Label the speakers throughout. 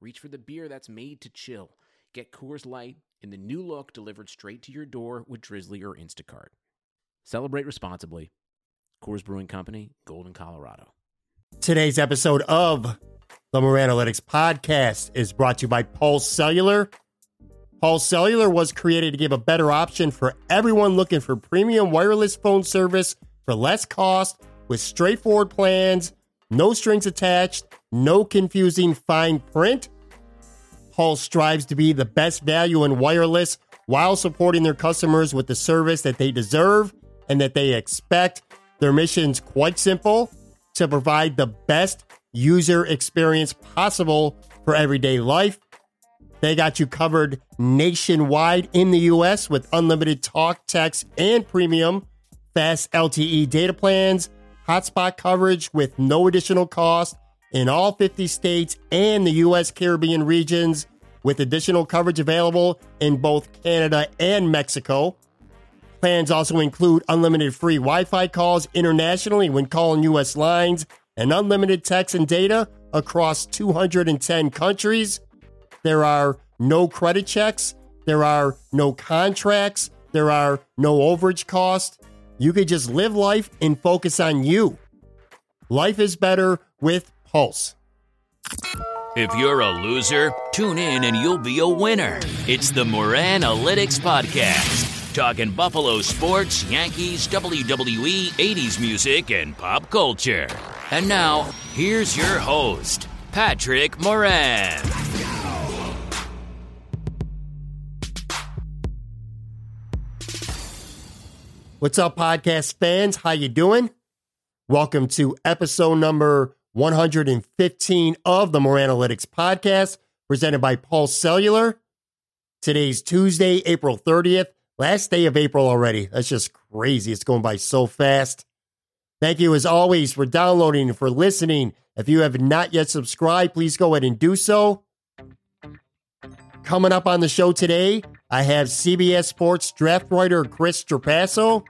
Speaker 1: reach for the beer that's made to chill. Get Coors Light in the new look delivered straight to your door with Drizzly or Instacart. Celebrate responsibly. Coors Brewing Company, Golden, Colorado.
Speaker 2: Today's episode of the Moran Analytics podcast is brought to you by Pulse Cellular. Pulse Cellular was created to give a better option for everyone looking for premium wireless phone service for less cost with straightforward plans, no strings attached, no confusing fine print. Pulse strives to be the best value in wireless while supporting their customers with the service that they deserve and that they expect. Their mission's quite simple to provide the best user experience possible for everyday life. They got you covered nationwide in the US with unlimited talk, text, and premium fast LTE data plans, hotspot coverage with no additional cost in all 50 states and the US Caribbean regions, with additional coverage available in both Canada and Mexico. Plans also include unlimited free Wi Fi calls internationally when calling US lines and unlimited text and data across 210 countries. There are no credit checks, there are no contracts, there are no overage costs. You could just live life and focus on you. Life is better with Pulse.
Speaker 3: If you're a loser, tune in and you'll be a winner. It's the Moran Analytics Podcast, talking Buffalo sports, Yankees, WWE, 80s music, and pop culture. And now, here's your host, Patrick Moran.
Speaker 2: What's up, podcast fans? How you doing? Welcome to episode number 115 of the Moran Analytics Podcast, presented by Pulse Cellular. Today's Tuesday, April 30th, last day of April already. That's just crazy. It's going by so fast. Thank you, as always, for downloading and for listening. If you have not yet subscribed, please go ahead and do so. Coming up on the show today, I have CBS Sports draft writer Chris Trapasso.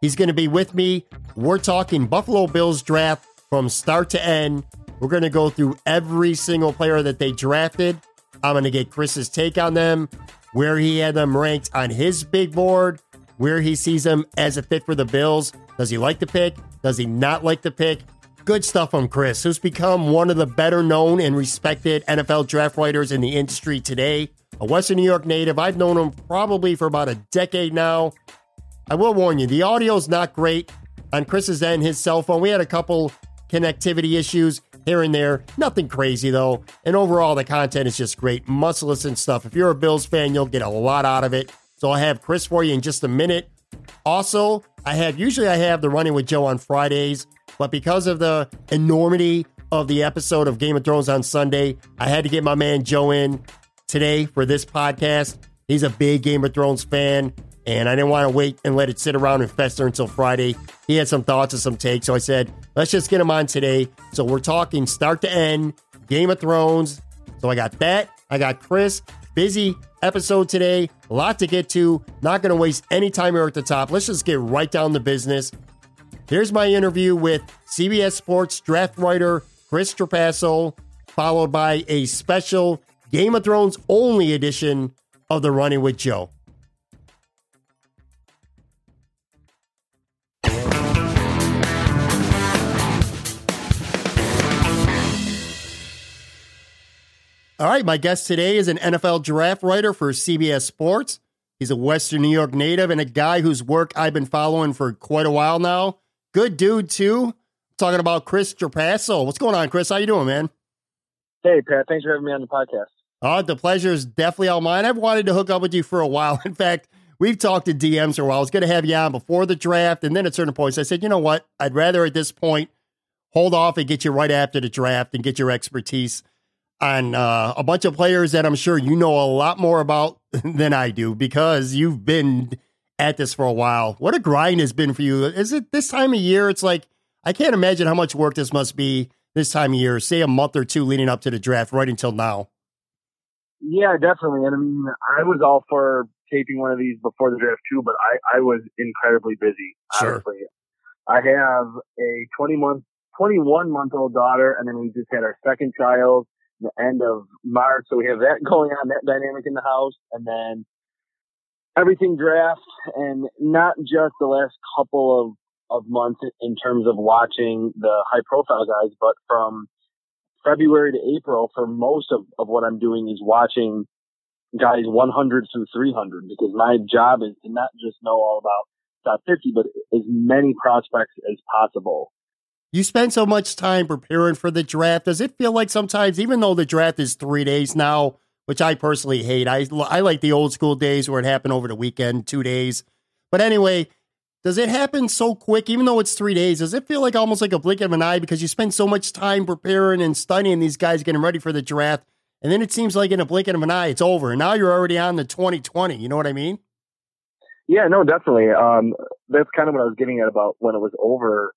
Speaker 2: He's going to be with me. We're talking Buffalo Bills draft from start to end. We're going to go through every single player that they drafted. I'm going to get Chris's take on them, where he had them ranked on his big board, where he sees them as a fit for the Bills. Does he like the pick? Does he not like the pick? Good stuff from Chris, who's become one of the better known and respected NFL draft writers in the industry today. A Western New York native. I've known him probably for about a decade now. I will warn you, the audio is not great on Chris's end, his cell phone. We had a couple connectivity issues here and there. Nothing crazy though. And overall, the content is just great. Must listen stuff. If you're a Bills fan, you'll get a lot out of it. So I'll have Chris for you in just a minute. Also, I have usually I have the running with Joe on Fridays, but because of the enormity of the episode of Game of Thrones on Sunday, I had to get my man Joe in today for this podcast. He's a big Game of Thrones fan, and I didn't want to wait and let it sit around and fester until Friday. He had some thoughts and some takes, so I said, let's just get him on today. So we're talking start to end, Game of Thrones. So I got that. I got Chris. Busy episode today. A lot to get to. Not going to waste any time here at the top. Let's just get right down to business. Here's my interview with CBS Sports draft writer Chris Trapasso, followed by a special Game of Thrones only edition of The Running with Joe. All right, my guest today is an NFL draft writer for CBS Sports. He's a Western New York native and a guy whose work I've been following for quite a while now. Good dude too. talking about Chris Trapasso. What's going on, Chris? How you doing, man?
Speaker 4: Hey, Pat. Thanks for having me on the podcast.
Speaker 2: Oh, the pleasure is definitely all mine. I've wanted to hook up with you for a while. In fact, we've talked to DMs for a while. I was going to have you on before the draft, and then at certain points, I said, you know what? I'd rather at this point hold off and get you right after the draft and get your expertise on uh, a bunch of players that I'm sure you know a lot more about than I do because you've been at this for a while. What a grind has been for you. Is it this time of year? It's like, I can't imagine how much work this must be this time of year, say a month or two leading up to the draft, right until now.
Speaker 4: Yeah, definitely. And I mean, I was all for taping one of these before the draft too, but I, I was incredibly busy. Sure. Honestly. I have a 20 month, 21 month old daughter, and then we just had our second child the end of March. So we have that going on, that dynamic in the house, and then everything draft, and not just the last couple of of months in terms of watching the high profile guys, but from February to April, for most of, of what I'm doing is watching guys 100 through 300 because my job is to not just know all about top 50, but as many prospects as possible.
Speaker 2: You spend so much time preparing for the draft. Does it feel like sometimes, even though the draft is three days now, which I personally hate, I, I like the old school days where it happened over the weekend, two days. But anyway, does it happen so quick, even though it's three days? Does it feel like almost like a blink of an eye because you spend so much time preparing and studying these guys getting ready for the draft? And then it seems like in a blink of an eye, it's over. And now you're already on the 2020. You know what I mean?
Speaker 4: Yeah, no, definitely. Um, that's kind of what I was getting at about when it was over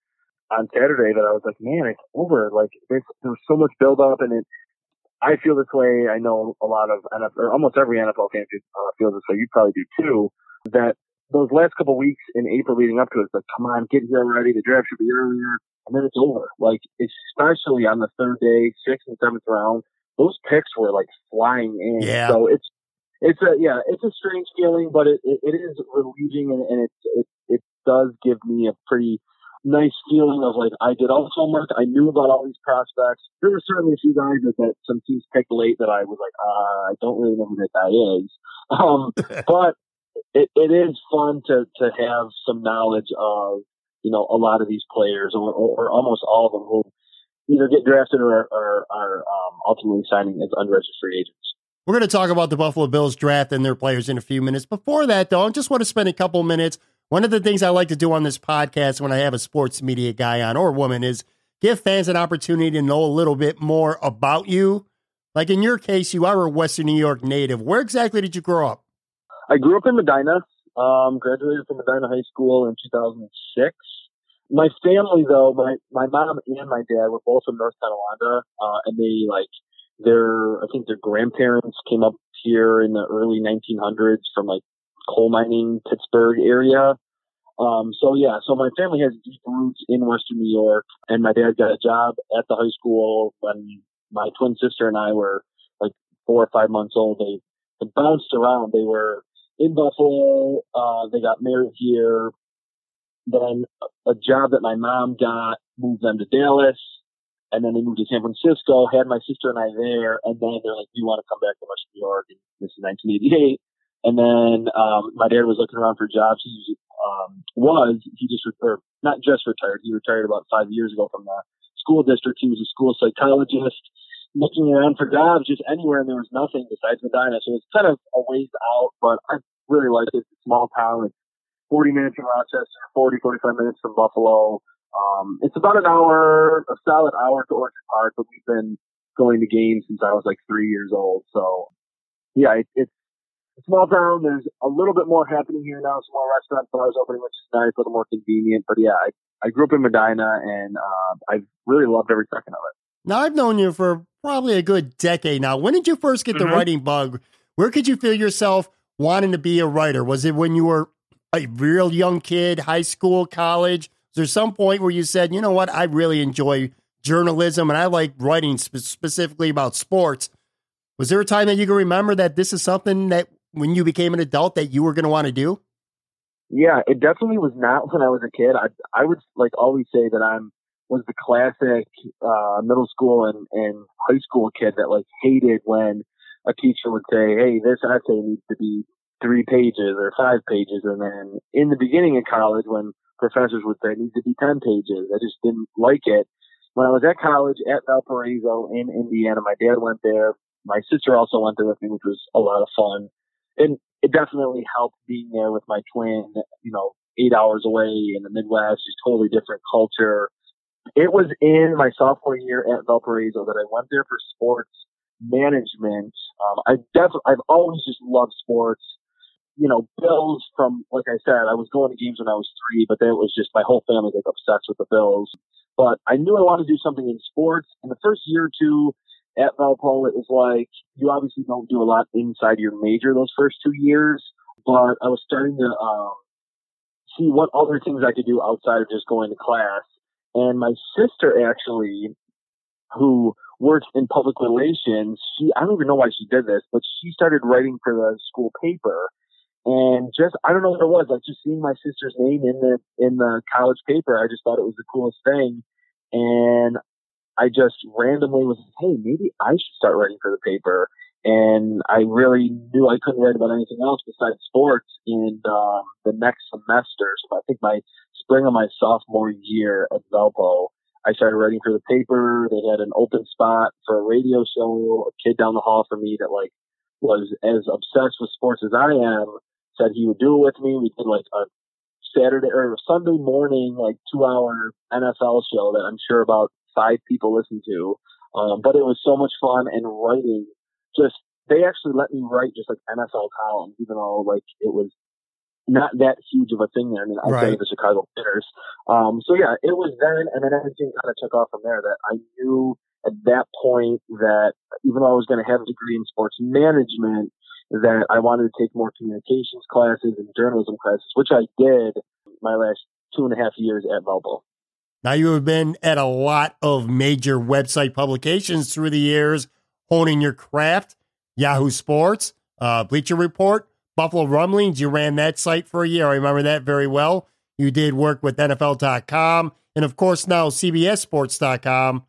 Speaker 4: on Saturday that I was like, man, it's over. Like there's, there's so much build up and it, I feel this way. I know a lot of NFL, or almost every NFL fan uh, feels this way. You probably do too. That those last couple weeks in April leading up to it, it's like, come on, get here already. The draft should be earlier. And then it's over. Like, especially on the third day, sixth and seventh round, those picks were like flying in.
Speaker 2: Yeah.
Speaker 4: So it's, it's a, yeah, it's a strange feeling, but it, it, it is relieving and, and it, it, it does give me a pretty, nice feeling of like I did all the homework. I knew about all these prospects. There were certainly a few guys that, that some teams picked late that I was like, uh, I don't really know who that guy is. Um, but it, it is fun to to have some knowledge of you know a lot of these players or, or, or almost all of them who either get drafted or are, are um, ultimately signing as unregistered free agents.
Speaker 2: We're going to talk about the Buffalo Bills draft and their players in a few minutes. Before that, though, I just want to spend a couple minutes one of the things I like to do on this podcast when I have a sports media guy on or woman is give fans an opportunity to know a little bit more about you. Like in your case, you are a Western New York native. Where exactly did you grow up?
Speaker 4: I grew up in Medina. Um, graduated from Medina High School in 2006. My family, though, my my mom and my dad were both from North Tonawanda, uh, and they like their I think their grandparents came up here in the early 1900s from like coal mining Pittsburgh area. Um, so yeah, so my family has deep roots in Western New York, and my dad got a job at the high school when my twin sister and I were like four or five months old. They, they bounced around. They were in Buffalo. Uh, they got married here. Then a job that my mom got moved them to Dallas, and then they moved to San Francisco. Had my sister and I there, and then they're like, "We want to come back to Western New York." And this is 1988. And then um, my dad was looking around for jobs. He was, um, was he just or not just retired. He retired about five years ago from the school district. He was a school psychologist, looking around for jobs just anywhere, and there was nothing besides Medina. So it's kind of a ways out, but I really like it. It's a small town. It's 40 minutes from Rochester, 40, 45 minutes from Buffalo. Um, it's about an hour, a solid hour to Orchard Park, but we've been going to games since I was like three years old. So yeah, it, it's small town. There's a little bit more happening here now. Some Small restaurant bars opening, which is nice, a little more convenient. But yeah, I, I grew up in Medina, and uh, I've really loved every second of it.
Speaker 2: Now I've known you for probably a good decade now. When did you first get the mm-hmm. writing bug? Where could you feel yourself wanting to be a writer? Was it when you were a real young kid, high school, college? Was there some point where you said, you know what, I really enjoy journalism and I like writing spe- specifically about sports? Was there a time that you can remember that this is something that when you became an adult that you were going to want to do?
Speaker 4: Yeah, it definitely was not when I was a kid. I I would like always say that I'm was the classic uh, middle school and, and high school kid that like hated when a teacher would say, "Hey, this essay needs to be three pages or five pages," and then in the beginning of college, when professors would say it needs to be ten pages, I just didn't like it. When I was at college at Valparaiso in Indiana, my dad went there. My sister also went there with me, which was a lot of fun and it definitely helped being there with my twin, you know, eight hours away in the Midwest, just totally different culture. It was in my sophomore year at Valparaiso that I went there for sports management. Um, I definitely, I've always just loved sports. You know, Bills from, like I said, I was going to games when I was three, but then it was just my whole family like obsessed with the Bills. But I knew I wanted to do something in sports. In the first year or two at Valpo, it was like you obviously don't do a lot inside your major those first two years, but I was starting to um, see what other things I could do outside of just going to class. And my sister actually, who works in public relations, she I don't even know why she did this, but she started writing for the school paper. And just I don't know what it was, like just seeing my sister's name in the in the college paper, I just thought it was the coolest thing. And I just randomly was, hey, maybe I should start writing for the paper. And I really knew I couldn't write about anything else besides sports in um, the next semester. So I think my spring of my sophomore year at Valpo, I started writing for the paper. They had an open spot for a radio show. A kid down the hall from me that like was as obsessed with sports as I am said he would do it with me. We did like a Saturday or Sunday morning, like two hour NFL show that I'm sure about five people listen to. Um, but it was so much fun and writing just, they actually let me write just like NFL columns, even though like it was not that huge of a thing there. I mean, I right. say the Chicago Bears. Um, so yeah, it was then, and then everything kind of took off from there that I knew at that point that even though I was going to have a degree in sports management, that I wanted to take more communications classes and journalism classes, which I did my last two and a half years at Valpo.
Speaker 2: Now, you have been at a lot of major website publications through the years, honing your craft. Yahoo Sports, uh, Bleacher Report, Buffalo Rumblings. You ran that site for a year. I remember that very well. You did work with NFL.com and, of course, now CBSSports.com.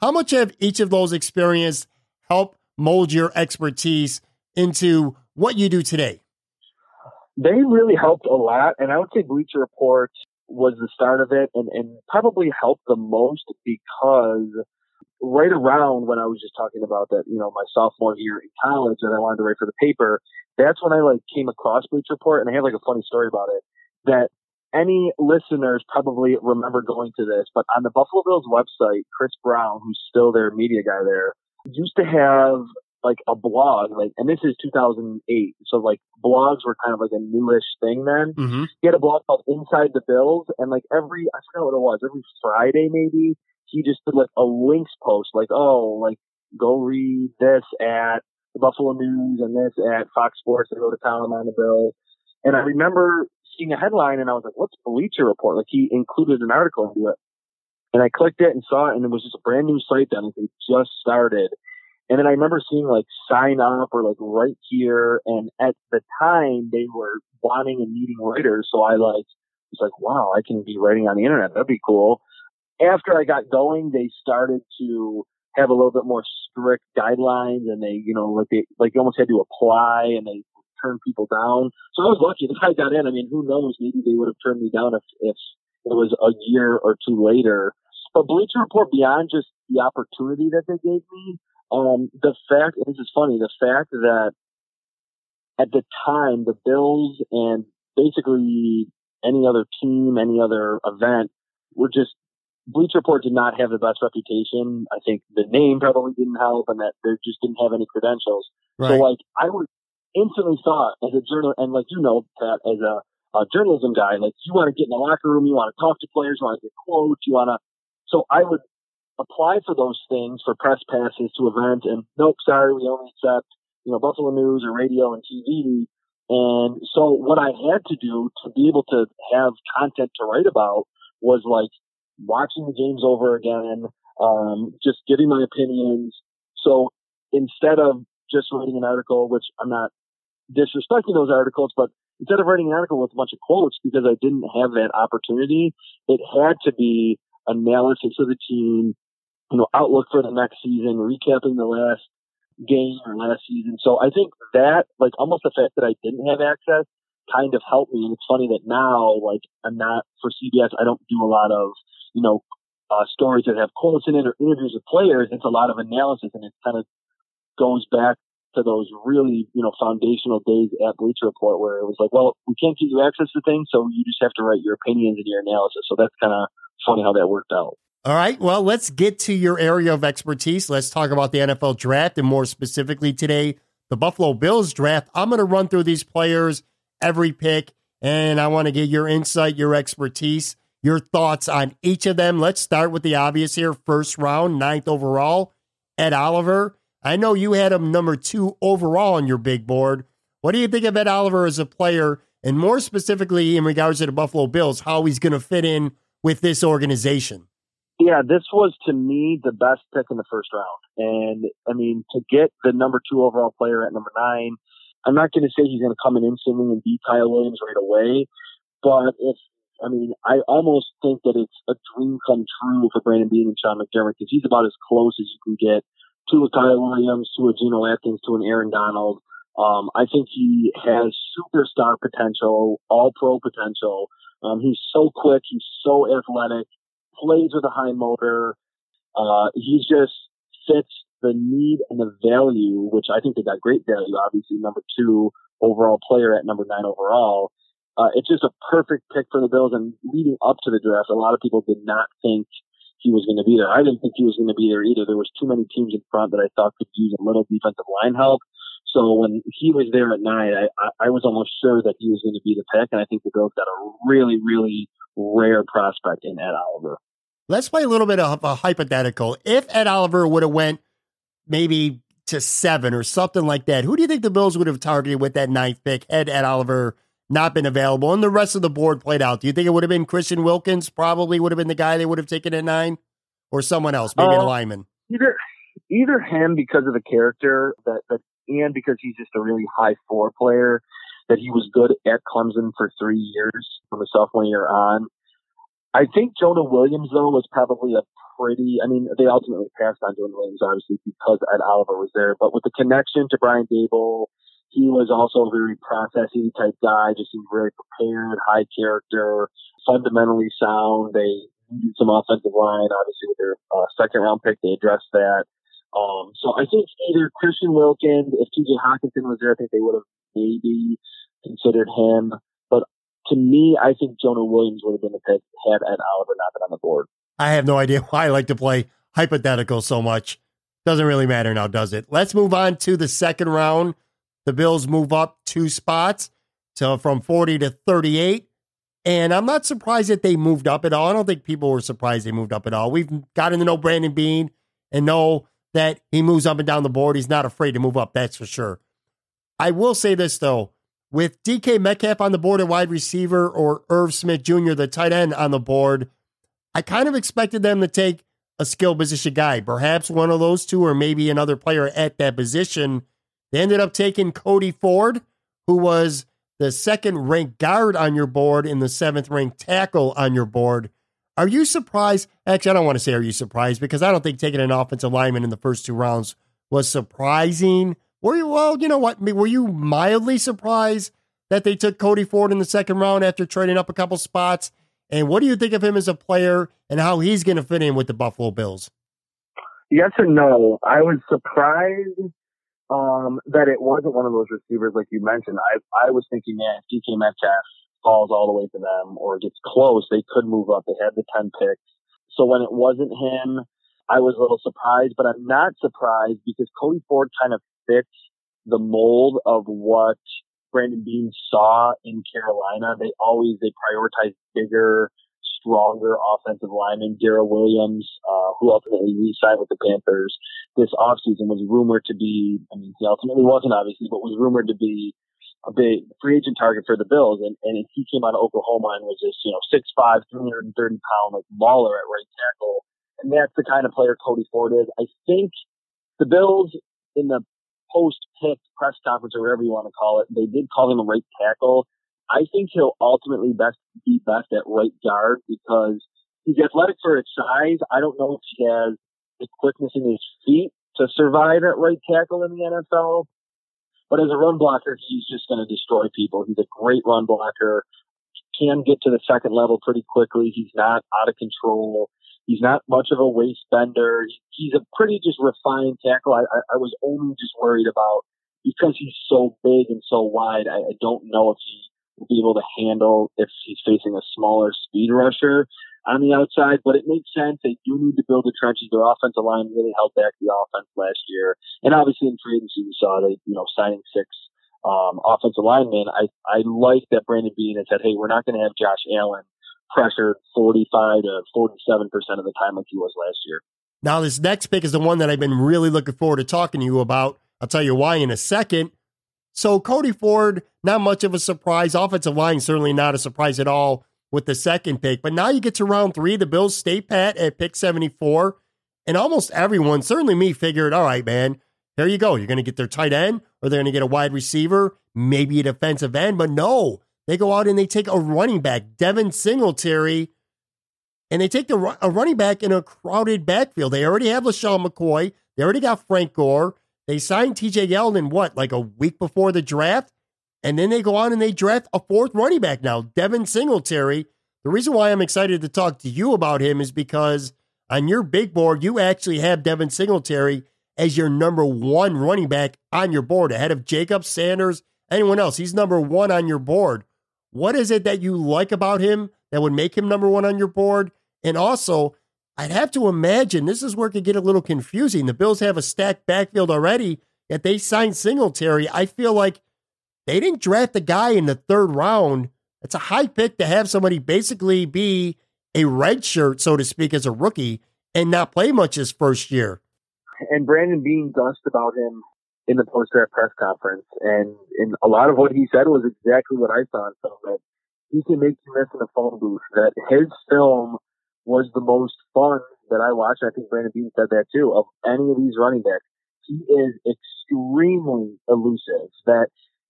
Speaker 2: How much have each of those experiences helped mold your expertise into what you do today?
Speaker 4: They really helped a lot. And I would say Bleacher Report was the start of it and, and probably helped the most because right around when I was just talking about that, you know, my sophomore year in college and I wanted to write for the paper, that's when I like came across Bleacher Report and I have like a funny story about it that any listeners probably remember going to this, but on the Buffalo Bills website, Chris Brown, who's still their media guy there, used to have like a blog, like, and this is 2008, so like blogs were kind of like a newish thing then. Mm-hmm. He had a blog called Inside the Bills, and like every, I forgot what it was, every Friday maybe, he just did like a links post, like, oh, like go read this at the Buffalo News and this at Fox Sports to go to town on the Bills. And I remember seeing a headline and I was like, what's Bleacher Report? Like he included an article into it. And I clicked it and saw it and it was just a brand new site that like, they just started. And then I remember seeing like sign up or like right here. And at the time they were wanting and needing writers. So I like was like, wow, I can be writing on the internet. That'd be cool. After I got going, they started to have a little bit more strict guidelines and they, you know, like they, like you almost had to apply and they turned people down. So I was lucky that I got in. I mean, who knows? Maybe they would have turned me down if, if it was a year or two later. But Bleacher Report, beyond just the opportunity that they gave me, um, the fact, this is funny, the fact that at the time, the Bills and basically any other team, any other event were just, Bleacher Report did not have the best reputation. I think the name probably didn't help and that they just didn't have any credentials. Right. So like, I would instantly thought as a journalist, and like you know, Pat, as a, a journalism guy, like you want to get in the locker room, you want to talk to players, you want to get quotes, you want to. So I would apply for those things for press passes to events, and nope, sorry, we only accept you know Buffalo News or radio and TV. And so what I had to do to be able to have content to write about was like watching the games over again, um, just giving my opinions. So instead of just writing an article, which I'm not disrespecting those articles, but instead of writing an article with a bunch of quotes because I didn't have that opportunity, it had to be analysis of the team, you know, outlook for the next season, recapping the last game or last season. So I think that, like, almost the fact that I didn't have access kind of helped me. And it's funny that now, like, I'm not for CBS, I don't do a lot of, you know, uh, stories that have quotes in it or interviews with players. It's a lot of analysis and it kind of goes back to those really, you know, foundational days at Bleacher Report where it was like, well, we can't give you access to things, so you just have to write your opinions and your analysis. So that's kind of funny how that worked out.
Speaker 2: All right. Well, let's get to your area of expertise. Let's talk about the NFL draft and more specifically today, the Buffalo Bills draft. I'm going to run through these players, every pick, and I want to get your insight, your expertise, your thoughts on each of them. Let's start with the obvious here. First round, ninth overall, Ed Oliver. I know you had him number two overall on your big board. What do you think of Ed Oliver as a player, and more specifically in regards to the Buffalo Bills, how he's going to fit in with this organization?
Speaker 4: Yeah, this was to me the best pick in the first round. And I mean, to get the number two overall player at number nine, I'm not going to say he's going to come in instantly and beat Kyle Williams right away. But if, I mean, I almost think that it's a dream come true for Brandon Beane and Sean McDermott because he's about as close as you can get to a Kyle Williams, to a Geno Atkins, to an Aaron Donald. Um, I think he has superstar potential, all pro potential. Um, he's so quick. He's so athletic, plays with a high motor. Uh, he just fits the need and the value, which I think they got great value, obviously, number two overall player at number nine overall. Uh, it's just a perfect pick for the Bills. And leading up to the draft, a lot of people did not think he was going to be there. I didn't think he was going to be there either. There was too many teams in front that I thought could use a little defensive line help. So when he was there at nine, I, I, I was almost sure that he was going to be the pick, and I think the Bills got a really, really rare prospect in Ed Oliver.
Speaker 2: Let's play a little bit of a hypothetical. If Ed Oliver would have went maybe to seven or something like that, who do you think the Bills would have targeted with that ninth pick had Ed Oliver not been available and the rest of the board played out? Do you think it would have been Christian Wilkins? Probably would have been the guy they would have taken at nine, or someone else, maybe uh, a lineman.
Speaker 4: Either either him because of the character that that and because he's just a really high four player, that he was good at Clemson for three years from a sophomore year on. I think Jonah Williams though was probably a pretty. I mean, they ultimately passed on Jonah Williams obviously because Ed Oliver was there, but with the connection to Brian Daboll, he was also a very processy type guy. Just seemed very prepared, high character, fundamentally sound. They needed some offensive line, obviously with their uh, second round pick. They addressed that. Um, so I think either Christian Wilkins, if TJ Hockenson was there, I think they would have maybe considered him. To me, I think Jonah Williams would have been the pick had Ed Oliver not been on the board.
Speaker 2: I have no idea why I like to play hypothetical so much. Doesn't really matter now, does it? Let's move on to the second round. The Bills move up two spots to from 40 to 38. And I'm not surprised that they moved up at all. I don't think people were surprised they moved up at all. We've gotten to know Brandon Beane and know that he moves up and down the board. He's not afraid to move up, that's for sure. I will say this though, with DK Metcalf on the board at wide receiver or Irv Smith Jr., the tight end on the board, I kind of expected them to take a skill position guy, perhaps one of those two, or maybe another player at that position. They ended up taking Cody Ford, who was the second ranked guard on your board and the seventh ranked tackle on your board. Are you surprised? Actually, I don't want to say are you surprised because I don't think taking an offensive lineman in the first two rounds was surprising. Were you, well, you know what? Were you mildly surprised that they took Cody Ford in the second round after trading up a couple spots? And what do you think of him as a player and how he's going to fit in with the Buffalo Bills?
Speaker 4: Yes and no. I was surprised um, that it wasn't one of those receivers like you mentioned. I I was thinking, man, if DK Metcalf falls all the way to them or gets close, they could move up. They had the 10 picks. So when it wasn't him, I was a little surprised, but I'm not surprised because Cody Ford kind of fits the mold of what Brandon Beane saw in Carolina. They always, they prioritize bigger, stronger offensive linemen. Daryl Williams, uh, who ultimately re-signed with the Panthers this offseason was rumored to be, I mean, he ultimately wasn't obviously, but was rumored to be a big free agent target for the Bills. And, and he came out of Oklahoma and was this, you know, 6'5", 330 pound, like mauler at right tackle. And that's the kind of player Cody Ford is. I think the Bills in the post pick press conference or whatever you want to call it, they did call him a right tackle. I think he'll ultimately best be best at right guard because he's athletic for his size. I don't know if he has the quickness in his feet to survive at right tackle in the NFL. But as a run blocker, he's just going to destroy people. He's a great run blocker. Can get to the second level pretty quickly. He's not out of control. He's not much of a waist bender. He's a pretty just refined tackle. I, I, I was only just worried about because he's so big and so wide. I, I don't know if he will be able to handle if he's facing a smaller speed rusher. on the outside, but it makes sense. They do need to build the trenches. Their offensive line really held back the offense last year. And obviously in free agency, we saw they, you know, signing six um, offensive linemen. I, I like that Brandon Beane had said, hey, we're not going to have Josh Allen pressured 45 to 47% of the time like he was last year.
Speaker 2: Now, this next pick is the one that I've been really looking forward to talking to you about. I'll tell you why in a second. So, Cody Ford, not much of a surprise. Offensive line, certainly not a surprise at all with the second pick. But now you get to round three. The Bills stay pat at pick 74. And almost everyone, certainly me, figured, all right, man, here you go. You're going to get their tight end or they're going to get a wide receiver, maybe a defensive end. But no, they go out and they take a running back, Devin Singletary, and they take the, a running back in a crowded backfield. They already have LeSean McCoy. They already got Frank Gore. They signed TJ Yeldon, what, like a week before the draft? And then they go on and they draft a fourth running back now, Devin Singletary. The reason why I'm excited to talk to you about him is because on your big board, you actually have Devin Singletary as your number one running back on your board, ahead of Jacob Sanders, anyone else. He's number one on your board. What is it that you like about him that would make him number one on your board? And also, I'd have to imagine this is where it could get a little confusing. The Bills have a stacked backfield already, yet they signed Singletary. I feel like they didn't draft the guy in the third round. It's a high pick to have somebody basically be a red shirt, so to speak, as a rookie and not play much his first year.
Speaker 4: And Brandon Beane gushed about him in the post draft press conference, and and a lot of what he said was exactly what I thought. So that he can make you miss in a phone booth. That his film was the most fun that I watched. I think Brandon Beane said that too. Of any of these running backs, he is extremely elusive. That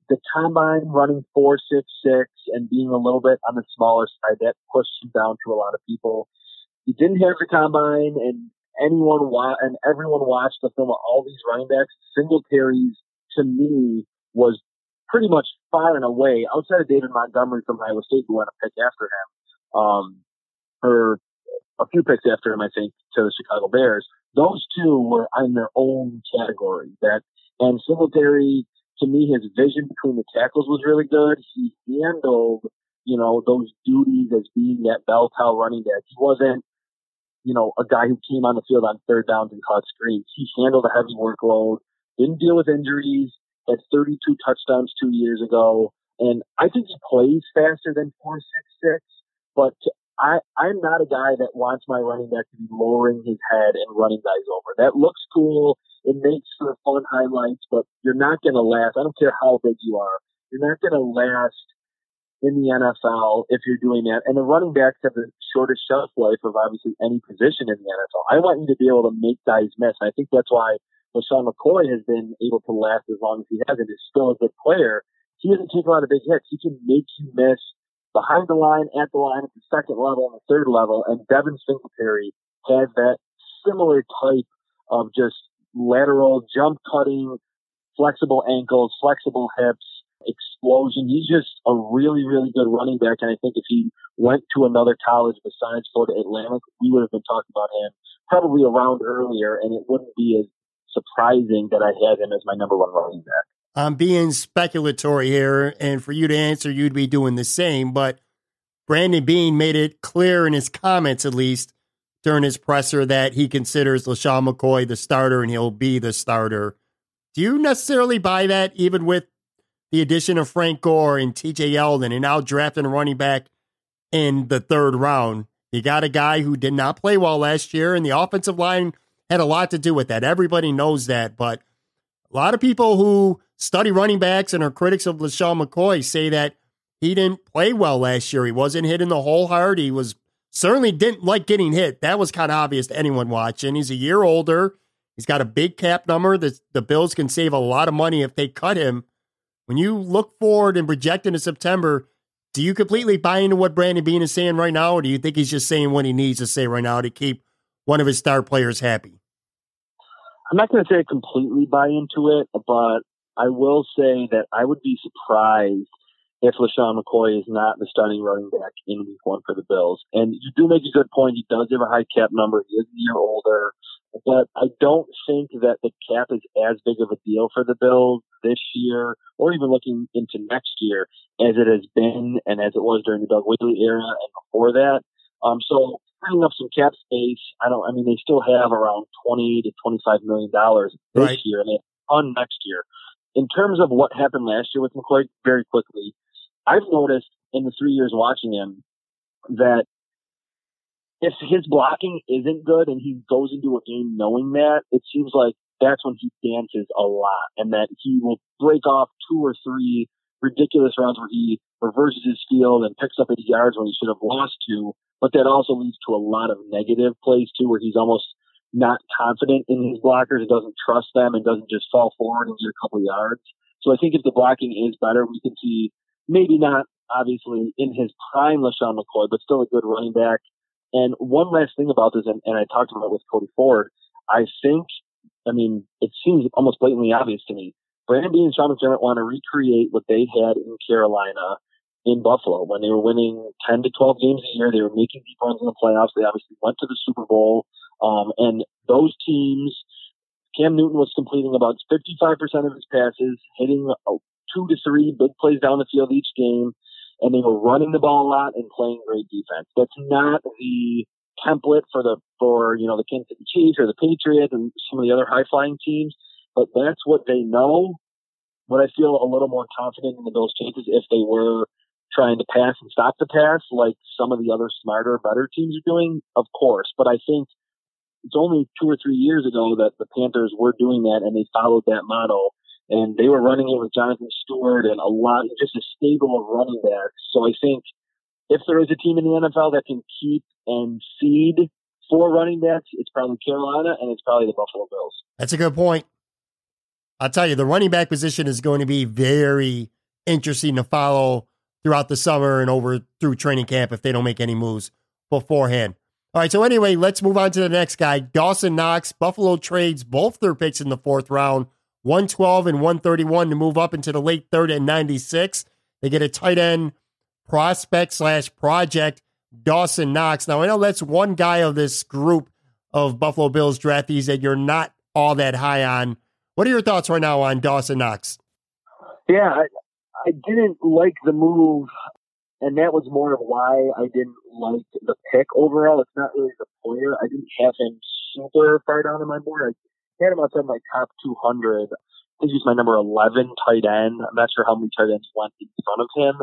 Speaker 4: the combine running four six six and being a little bit on the smaller side that pushed him down to a lot of people. He didn't have the combine, and anyone wa- and everyone watched the film of all these running backs. Singletary's to me was pretty much far and away outside of David Montgomery from Iowa State, who went a pick after him, um, or a few picks after him, I think, to the Chicago Bears. Those two were in their own category. That and Singletary to me, his vision between the tackles was really good. He handled, you know, those duties as being that bell cow running back. He wasn't, you know, a guy who came on the field on third downs and caught screens. He handled a heavy workload, didn't deal with injuries, had 32 touchdowns two years ago. And I think he plays faster than 466, but I, I'm not a guy that wants my running back to be lowering his head and running guys over. That looks cool it makes for fun highlights, but you're not going to last. I don't care how big you are. You're not going to last in the NFL if you're doing that. And the running backs have the shortest shelf life of obviously any position in the NFL. I want you to be able to make guys miss. I think that's why LeSean McCoy has been able to last as long as he has and is still a good player. He doesn't take a lot of big hits. He can make you miss behind the line, at the line, at the second level, and the third level. And Devin Singletary has that similar type of just lateral jump cutting, flexible ankles, flexible hips, explosion. He's just a really, really good running back. And I think if he went to another college besides Florida Atlantic, we would have been talking about him probably around earlier, and it wouldn't be as surprising that I had him as my number one running back.
Speaker 2: I'm being speculatory here, and for you to answer, you'd be doing the same. But Brandon Beane made it clear in his comments, at least, during his presser that he considers LeSean McCoy the starter and he'll be the starter. Do you necessarily buy that, even with the addition of Frank Gore and TJ Yeldon and now drafting a running back in the third round? You got a guy who did not play well last year, and the offensive line had a lot to do with that. Everybody knows that, but a lot of people who study running backs and are critics of LeSean McCoy say that he didn't play well last year. He wasn't hitting the hole hard. He was certainly didn't like getting hit. That was kind of obvious to anyone watching. He's a year older. He's got a big cap number. The, the Bills can save a lot of money if they cut him. When you look forward and project into September, do you completely buy into what Brandon Beane is saying right now, or do you think he's just saying what he needs to say right now to keep one of his star players happy?
Speaker 4: I'm not going to say I completely buy into it, but I will say that I would be surprised if LeSean McCoy is not the starting running back in week one for the Bills. And you do make a good point. He does have a high cap number. He is a year older. But I don't think that the cap is as big of a deal for the Bills this year or even looking into next year as it has been and as it was during the Doug Whaley era and before that. Um, so freeing up some cap space. I don't. I mean, they still have around twenty to twenty-five million dollars this
Speaker 2: Right.
Speaker 4: year, and they on next year. In terms of what happened last year with McCoy, very quickly, I've noticed in the three years watching him that if his blocking isn't good and he goes into a game knowing that, it seems like that's when he dances a lot and that he will break off two or three ridiculous rounds where he reverses his field and picks up 80 yards when he should have lost two. But that also leads to a lot of negative plays too, where he's almost not confident in his blockers and doesn't trust them and doesn't just fall forward and get a couple yards. So I think if the blocking is better, we can see maybe not obviously in his prime LeSean McCoy, but still a good running back. And one last thing about this, and, and I talked about it with Cody Ford, I think, I mean, it seems almost blatantly obvious to me. Brandon and Sean McDermott want to recreate what they had in Carolina in Buffalo when they were winning 10 to 12 games a year. They were making deep runs in the playoffs. They obviously went to the Super Bowl. Um, and those teams, Cam Newton was completing about 55% of his passes, hitting two to three big plays down the field each game, and they were running the ball a lot and playing great defense. That's not the template for the for you know the Kansas City Chiefs or the Patriots and some of the other high flying teams, but that's what they know. Would I feel a little more confident in the Bills' chances if they were trying to pass and stop the pass like some of the other smarter, better teams are doing? Of course, but I think it's only two or three years ago that the Panthers were doing that and they followed that model. And they were running it with Jonathan Stewart and a lot, just a stable of running backs. So I think if there is a team in the NFL that can keep and feed four running backs, it's probably Carolina and it's probably the Buffalo Bills.
Speaker 2: That's a good point. I'll tell you, the running back position is going to be very interesting to follow throughout the summer and over through training camp if they don't make any moves beforehand. All right, so anyway, let's move on to the next guy. Dawson Knox. Buffalo trades both their picks in the fourth round, 112 and 131 to move up into the late third and 96. They get a tight end prospect slash project, Dawson Knox. Now, I know that's one guy of this group of Buffalo Bills draftees that you're not all that high on. What are your thoughts right now on Dawson Knox?
Speaker 4: Yeah, I, I didn't like the move, and that was more of why I didn't like the pick overall. It's not really the player. I didn't have him super far down on my board. I had him outside my top 200. I think he's my number 11 tight end. I'm not sure how many tight ends went in front of him.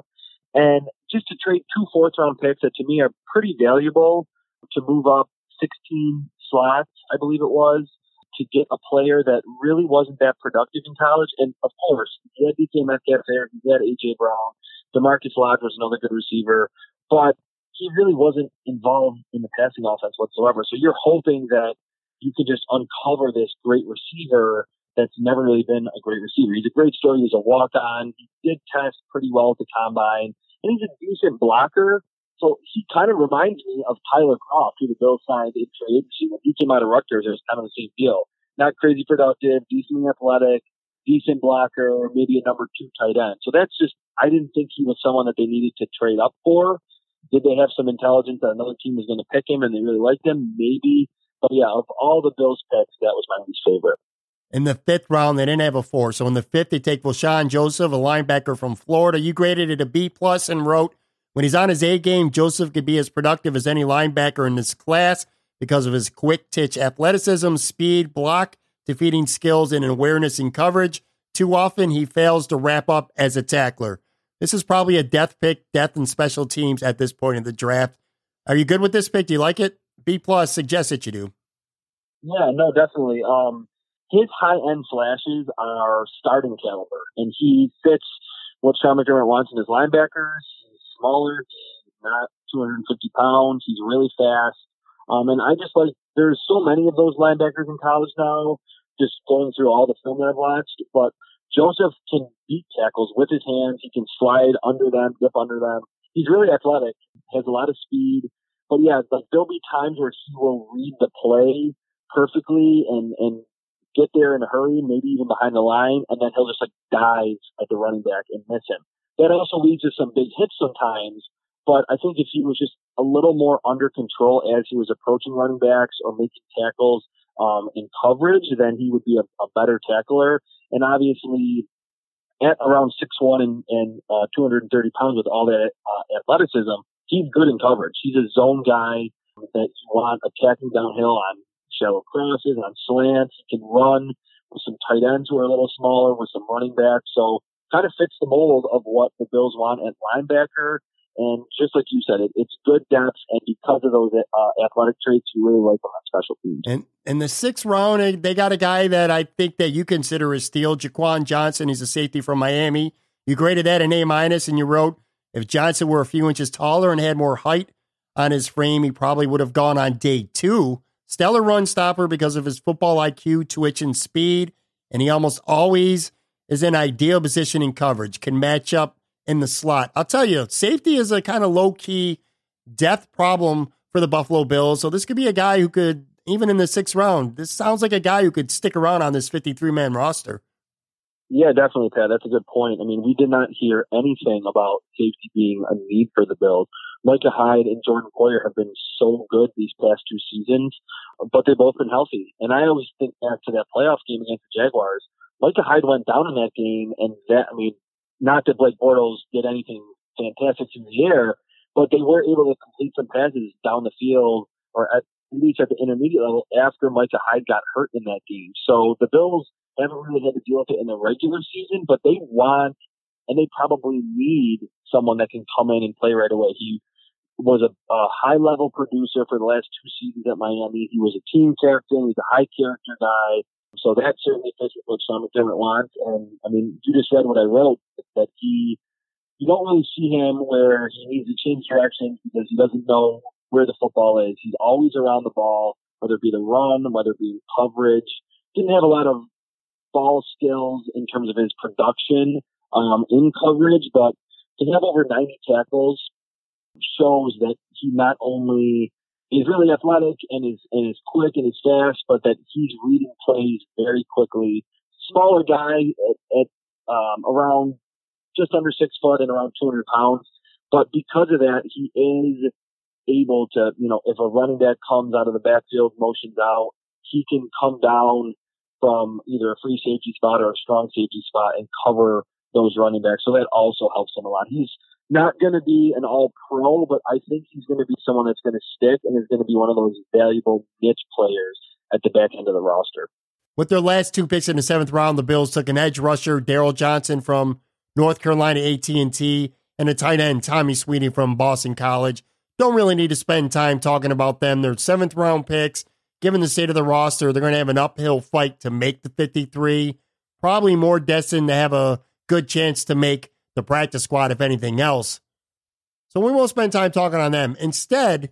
Speaker 4: And just to trade two fourth round picks that to me are pretty valuable to move up 16 slots, I believe it was, to get a player that really wasn't that productive in college. And of course, he had DK Metcalf there, he had AJ Brown, DaMarkus Lodge was another good receiver, but he really wasn't involved in the passing offense whatsoever. So you're hoping that you can just uncover this great receiver that's never really been a great receiver. He's a great story. He's a walk on. He did test pretty well at the combine, and he's a decent blocker. So he kind of reminds me of Tyler Kroft, who the Bills signed in free agency when he came out of Rutgers. It was kind of the same deal. Not crazy productive, decently athletic, decent blocker, maybe a number two tight end. So that's just, I didn't think he was someone that they needed to trade up for. Did they have some intelligence that another team was going to pick him and they really liked him? Maybe. But yeah, of all the Bills picks, that was my least favorite.
Speaker 2: In the fifth round, they didn't have a four. So in the fifth, they take Vosean Joseph, a linebacker from Florida. You graded it a B plus and wrote, when he's on his A game, Joseph could be as productive as any linebacker in this class because of his quick titch athleticism, speed, block, defeating skills, and awareness in coverage. Too often, he fails to wrap up as a tackler. This is probably a death pick, death in special teams at this point in the draft. Are you good with this pick? Do you like it? B plus suggests that you do.
Speaker 4: Yeah, no, definitely. Um, his high end flashes are starting caliber, and he fits what Sean McDermott wants in his linebackers. He's smaller, not 250 pounds, he's really fast. Um, and I just like, there's so many of those linebackers in college now, just going through all the film that I've watched. But Joseph can beat tackles with his hands, he can slide under them, dip under them. He's really athletic, has a lot of speed. But yeah, like there'll be times where he will read the play perfectly and, and get there in a hurry, maybe even behind the line, and then he'll just like dive at the running back and miss him. That also leads to some big hits sometimes. But I think if he was just a little more under control as he was approaching running backs or making tackles um, in coverage, then he would be a, a better tackler. And obviously, at around six one and, and uh, 230 pounds with all that uh, athleticism, he's good in coverage. He's a zone guy. that you want attacking downhill on shallow crosses, on slants. He can run with some tight ends who are a little smaller, with some running backs. So kind of fits the mold of what the Bills want at linebacker. And just like you said, it, it's good depth, and because of those uh, athletic traits, you really like them on special teams.
Speaker 2: And in the sixth round, they got a guy that I think that you consider a steal, Jaquan Johnson. He's a safety from Miami. You graded that an A minus, and you wrote if Johnson were a few inches taller and had more height on his frame, he probably would have gone on day two. Stellar run stopper because of his football IQ, twitch, and speed, and he almost always is in ideal position in coverage. Can match up in the slot. I'll tell you, safety is a kind of low key death problem for the Buffalo Bills. So this could be a guy who could, even in the sixth round, this sounds like a guy who could stick around on this 53 man roster.
Speaker 4: Yeah, definitely, Pat. That's a good point. I mean, we did not hear anything about safety being a need for the Bills. Micah Hyde and Jordan Poyer have been so good these past two seasons, but they've both been healthy. And I always think back to that playoff game against the Jaguars. Micah Hyde went down in that game, and that, I mean, not that Blake Bortles did anything fantastic in the air, but they were able to complete some passes down the field or at least at the intermediate level after Micah Hyde got hurt in that game. So the Bills haven't really had to deal with it in the regular season, but they want and they probably need someone that can come in and play right away. He was a, a high level producer for the last two seasons at Miami. He was a team captain. He's a high character guy. So that certainly fits with what Sean McDermott wants. And I mean, you just read what I wrote that he, you don't really see him where he needs to change directions because he doesn't know where the football is. He's always around the ball, whether it be the run, whether it be coverage. Didn't have a lot of ball skills in terms of his production um, in coverage, but to have over 90 tackles shows that he not only is really athletic and is and is quick and is fast, but that he's reading plays very quickly. Smaller guy at, at um, around just under six foot and around 200 pounds, but because of that, he is able to, you know, if a running back comes out of the backfield, motions out, he can come down from either a free safety spot or a strong safety spot and cover those running backs. So that also helps him a lot. He's not going to be an all pro, but I think he's going to be someone that's going to stick and is going to be one of those valuable niche players at the back end of the roster.
Speaker 2: With their last two picks in the seventh round, the Bills took an edge rusher, Daryl Johnson from North Carolina A&T, and a tight end, Tommy Sweeney from Boston College. Don't really need to spend time talking about them. They're seventh round picks. Given the state of the roster, they're going to have an uphill fight to make the 53. Probably more destined to have a good chance to make the practice squad, if anything else. So we won't spend time talking on them. Instead,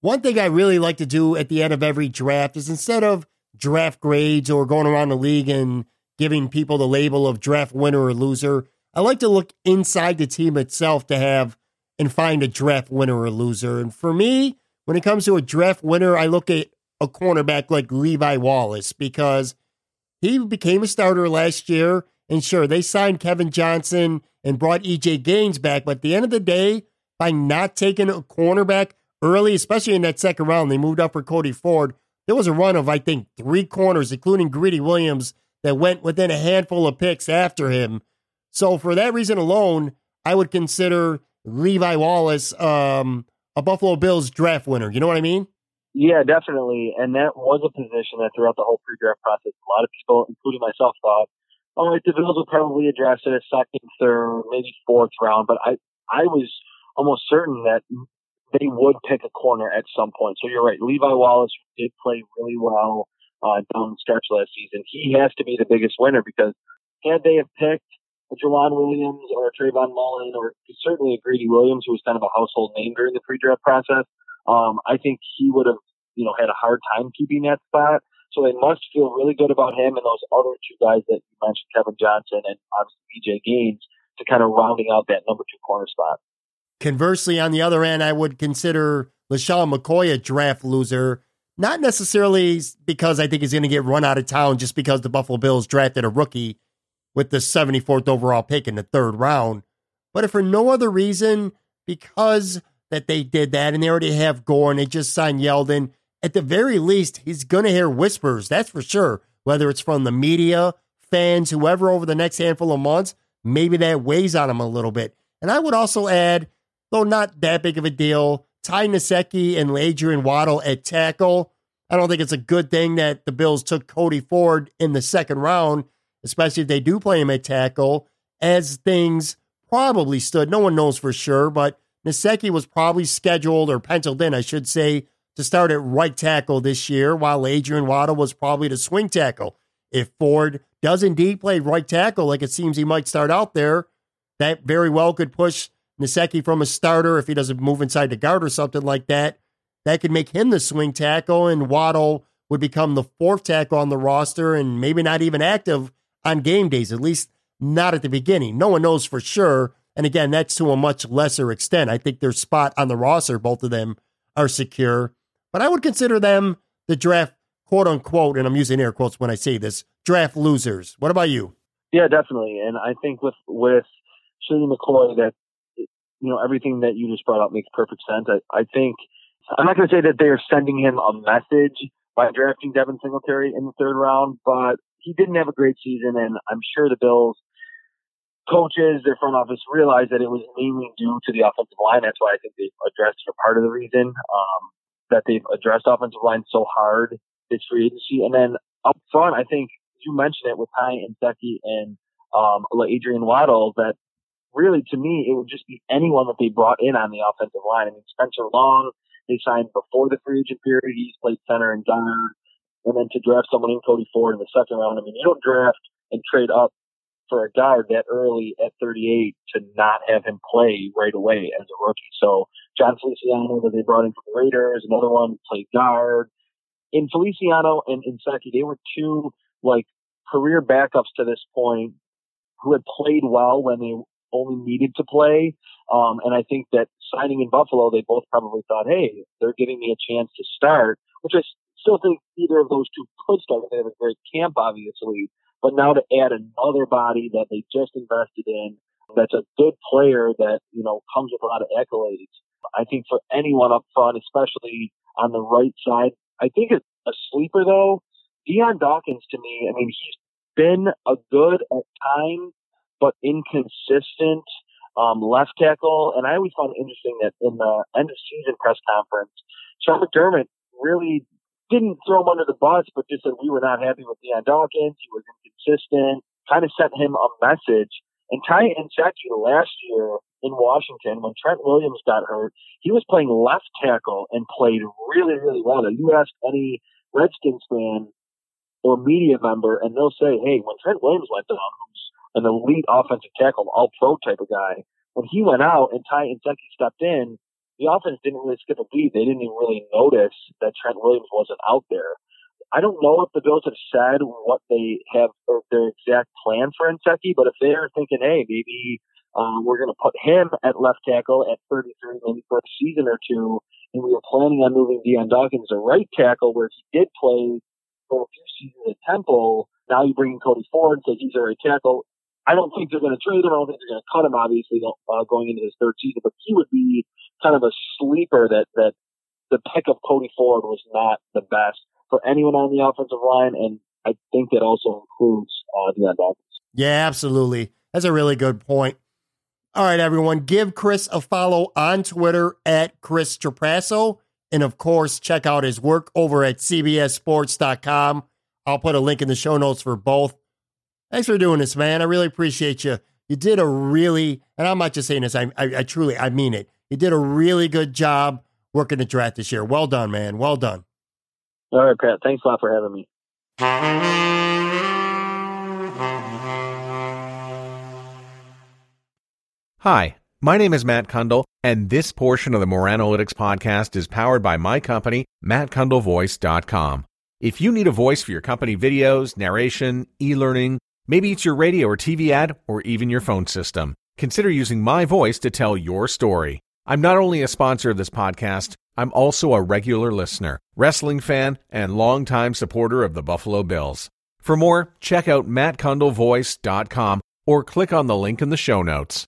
Speaker 2: one thing I really like to do at the end of every draft is instead of draft grades or going around the league and giving people the label of draft winner or loser, I like to look inside the team itself to have and find a draft winner or loser. And for me, when it comes to a draft winner, I look at a cornerback like Levi Wallace because he became a starter last year. And sure, they signed Kevin Johnson and brought EJ Gaines back. But at the end of the day, by not taking a cornerback early, especially in that second round, they moved up for Cody Ford. There was a run of, I think, three corners, including Greedy Williams, that went within a handful of picks after him. So for that reason alone, I would consider Levi Wallace um, a Buffalo Bills draft winner. You know what I mean?
Speaker 4: Yeah, definitely. And that was a position that throughout the whole pre-draft process, a lot of people, including myself, thought all right, the Bills will probably address it a second, third, maybe fourth round, but I I was almost certain that they would pick a corner at some point. So you're right. Levi Wallace did play really well uh, down the stretch last season. He has to be the biggest winner because had they have picked a Joejuan Williams or a Trayvon Mullen or certainly a Greedy Williams, who was kind of a household name during the pre-draft process, um, I think he would have, you know, had a hard time keeping that spot. So they must feel really good about him and those other two guys that you mentioned, Kevin Johnson and obviously EJ Gaines, to kind of rounding out that number two corner spot.
Speaker 2: Conversely, on the other end, I would consider LeSean McCoy a draft loser. Not necessarily because I think he's going to get run out of town just because the Buffalo Bills drafted a rookie with the 74th overall pick in the third round, but if for no other reason, because that they did that and they already have Gore and they just signed Yeldon at the very least, he's going to hear whispers, that's for sure, whether it's from the media, fans, whoever over the next handful of months. Maybe that weighs on him a little bit. And I would also add, though not that big of a deal, Ty Nsekhe and Adrian Waddle at tackle. I don't think it's a good thing that the Bills took Cody Ford in the second round, especially if they do play him at tackle, as things probably stood. No one knows for sure, but Nsekhe was probably scheduled or penciled in, I should say, to start at right tackle this year, while Adrian Waddle was probably the swing tackle. If Ford does indeed play right tackle, like it seems he might start out there, that very well could push Nsekhe from a starter if he doesn't move inside the guard or something like that. That could make him the swing tackle, and Waddle would become the fourth tackle on the roster and maybe not even active on game days, at least not at the beginning. No one knows for sure. And again, that's to a much lesser extent. I think their spot on the roster, both of them are secure. But I would consider them the draft, quote unquote, and I'm using air quotes when I say this, draft losers. What about you?
Speaker 4: Yeah, definitely. And I think with with Shady McCoy, that you know everything that you just brought up makes perfect sense. I, I think I'm not going to say that they are sending him a message by drafting Devin Singletary in the third round, but he didn't have a great season, and I'm sure the Bills coaches, their front office realized that it was mainly due to the offensive line. That's why I think they've addressed for part of the reason um, that they've addressed offensive line so hard this free agency. And then up front, I think you mentioned it with Ty Nsekhe and um, Adrian Waddle that really to me it would just be anyone that they brought in on the offensive line. I mean Spencer Long they signed before the free agent period. He's played center and guard. And then to draft someone in Cody Ford in the second round. I mean, you don't draft and trade up for a guard that early at 38 to not have him play right away as a rookie. So Jon Feliciano that they brought in from the Raiders, another one played guard. In Feliciano and Nsekhe, they were two like career backups to this point who had played well when they only needed to play. Um, and I think that signing in Buffalo, they both probably thought, hey, they're giving me a chance to start, which I still think either of those two could start. They have a great camp, obviously. But now to add another body that they just invested in, that's a good player that, you know, comes with a lot of accolades. I think for anyone up front, especially on the right side, I think it's a sleeper though. Dion Dawkins to me, I mean, he's been a good at times, but inconsistent um, left tackle. And I always found it interesting that in the end of season press conference, Sean McDermott really didn't throw him under the bus, but just said we were not happy with Dion Dawkins. He was inconsistent, kind of sent him a message. And Ty Nsekhe last year in Washington, when Trent Williams got hurt, he was playing left tackle and played really, really well. You ask any Redskins fan or media member, and they'll say, hey, when Trent Williams went down, who's an elite offensive tackle, all pro type of guy, when he went out and Ty Nsekhe stepped in, the offense didn't really skip a beat. They didn't even really notice that Trent Williams wasn't out there. I don't know if the Bills have said what they have or their exact plan for Nsekhe, but if they're thinking, hey, maybe um, we're going to put him at left tackle at 33, maybe for a season or two, and we were planning on moving Dion Dawkins to right tackle where he did play for a few seasons at Temple. Now you bring in Cody Ford, so he's a right tackle. I don't think they're going to trade him. I don't think they're going to cut him, obviously, uh, going into his third season. But he would be kind of a sleeper that that the pick of Cody Ford was not the best for anyone on the offensive line, and I think that also includes uh, Dion Dawkins.
Speaker 2: Yeah, absolutely. That's a really good point. All right, everyone, give Chris a follow on Twitter at Chris Trapasso. And of course, check out his work over at CBSSports.com. I'll put a link in the show notes for both. Thanks for doing this, man. I really appreciate you. You did a really, and I'm not just saying this, I, I, I truly, I mean it. You did a really good job working the draft this year. Well done, man. Well done.
Speaker 4: All right, Pat. Thanks a lot for having me.
Speaker 5: Hi, my name is Matt Cundill, and this portion of the Moranalytics podcast is powered by my company, MattCundillVoice.com. If you need a voice for your company videos, narration, e learning, maybe it's your radio or TV ad, or even your phone system, consider using my voice to tell your story. I'm not only a sponsor of this podcast, I'm also a regular listener, wrestling fan, and longtime supporter of the Buffalo Bills. For more, check out mattcundillvoice.com or click on the link in the show notes.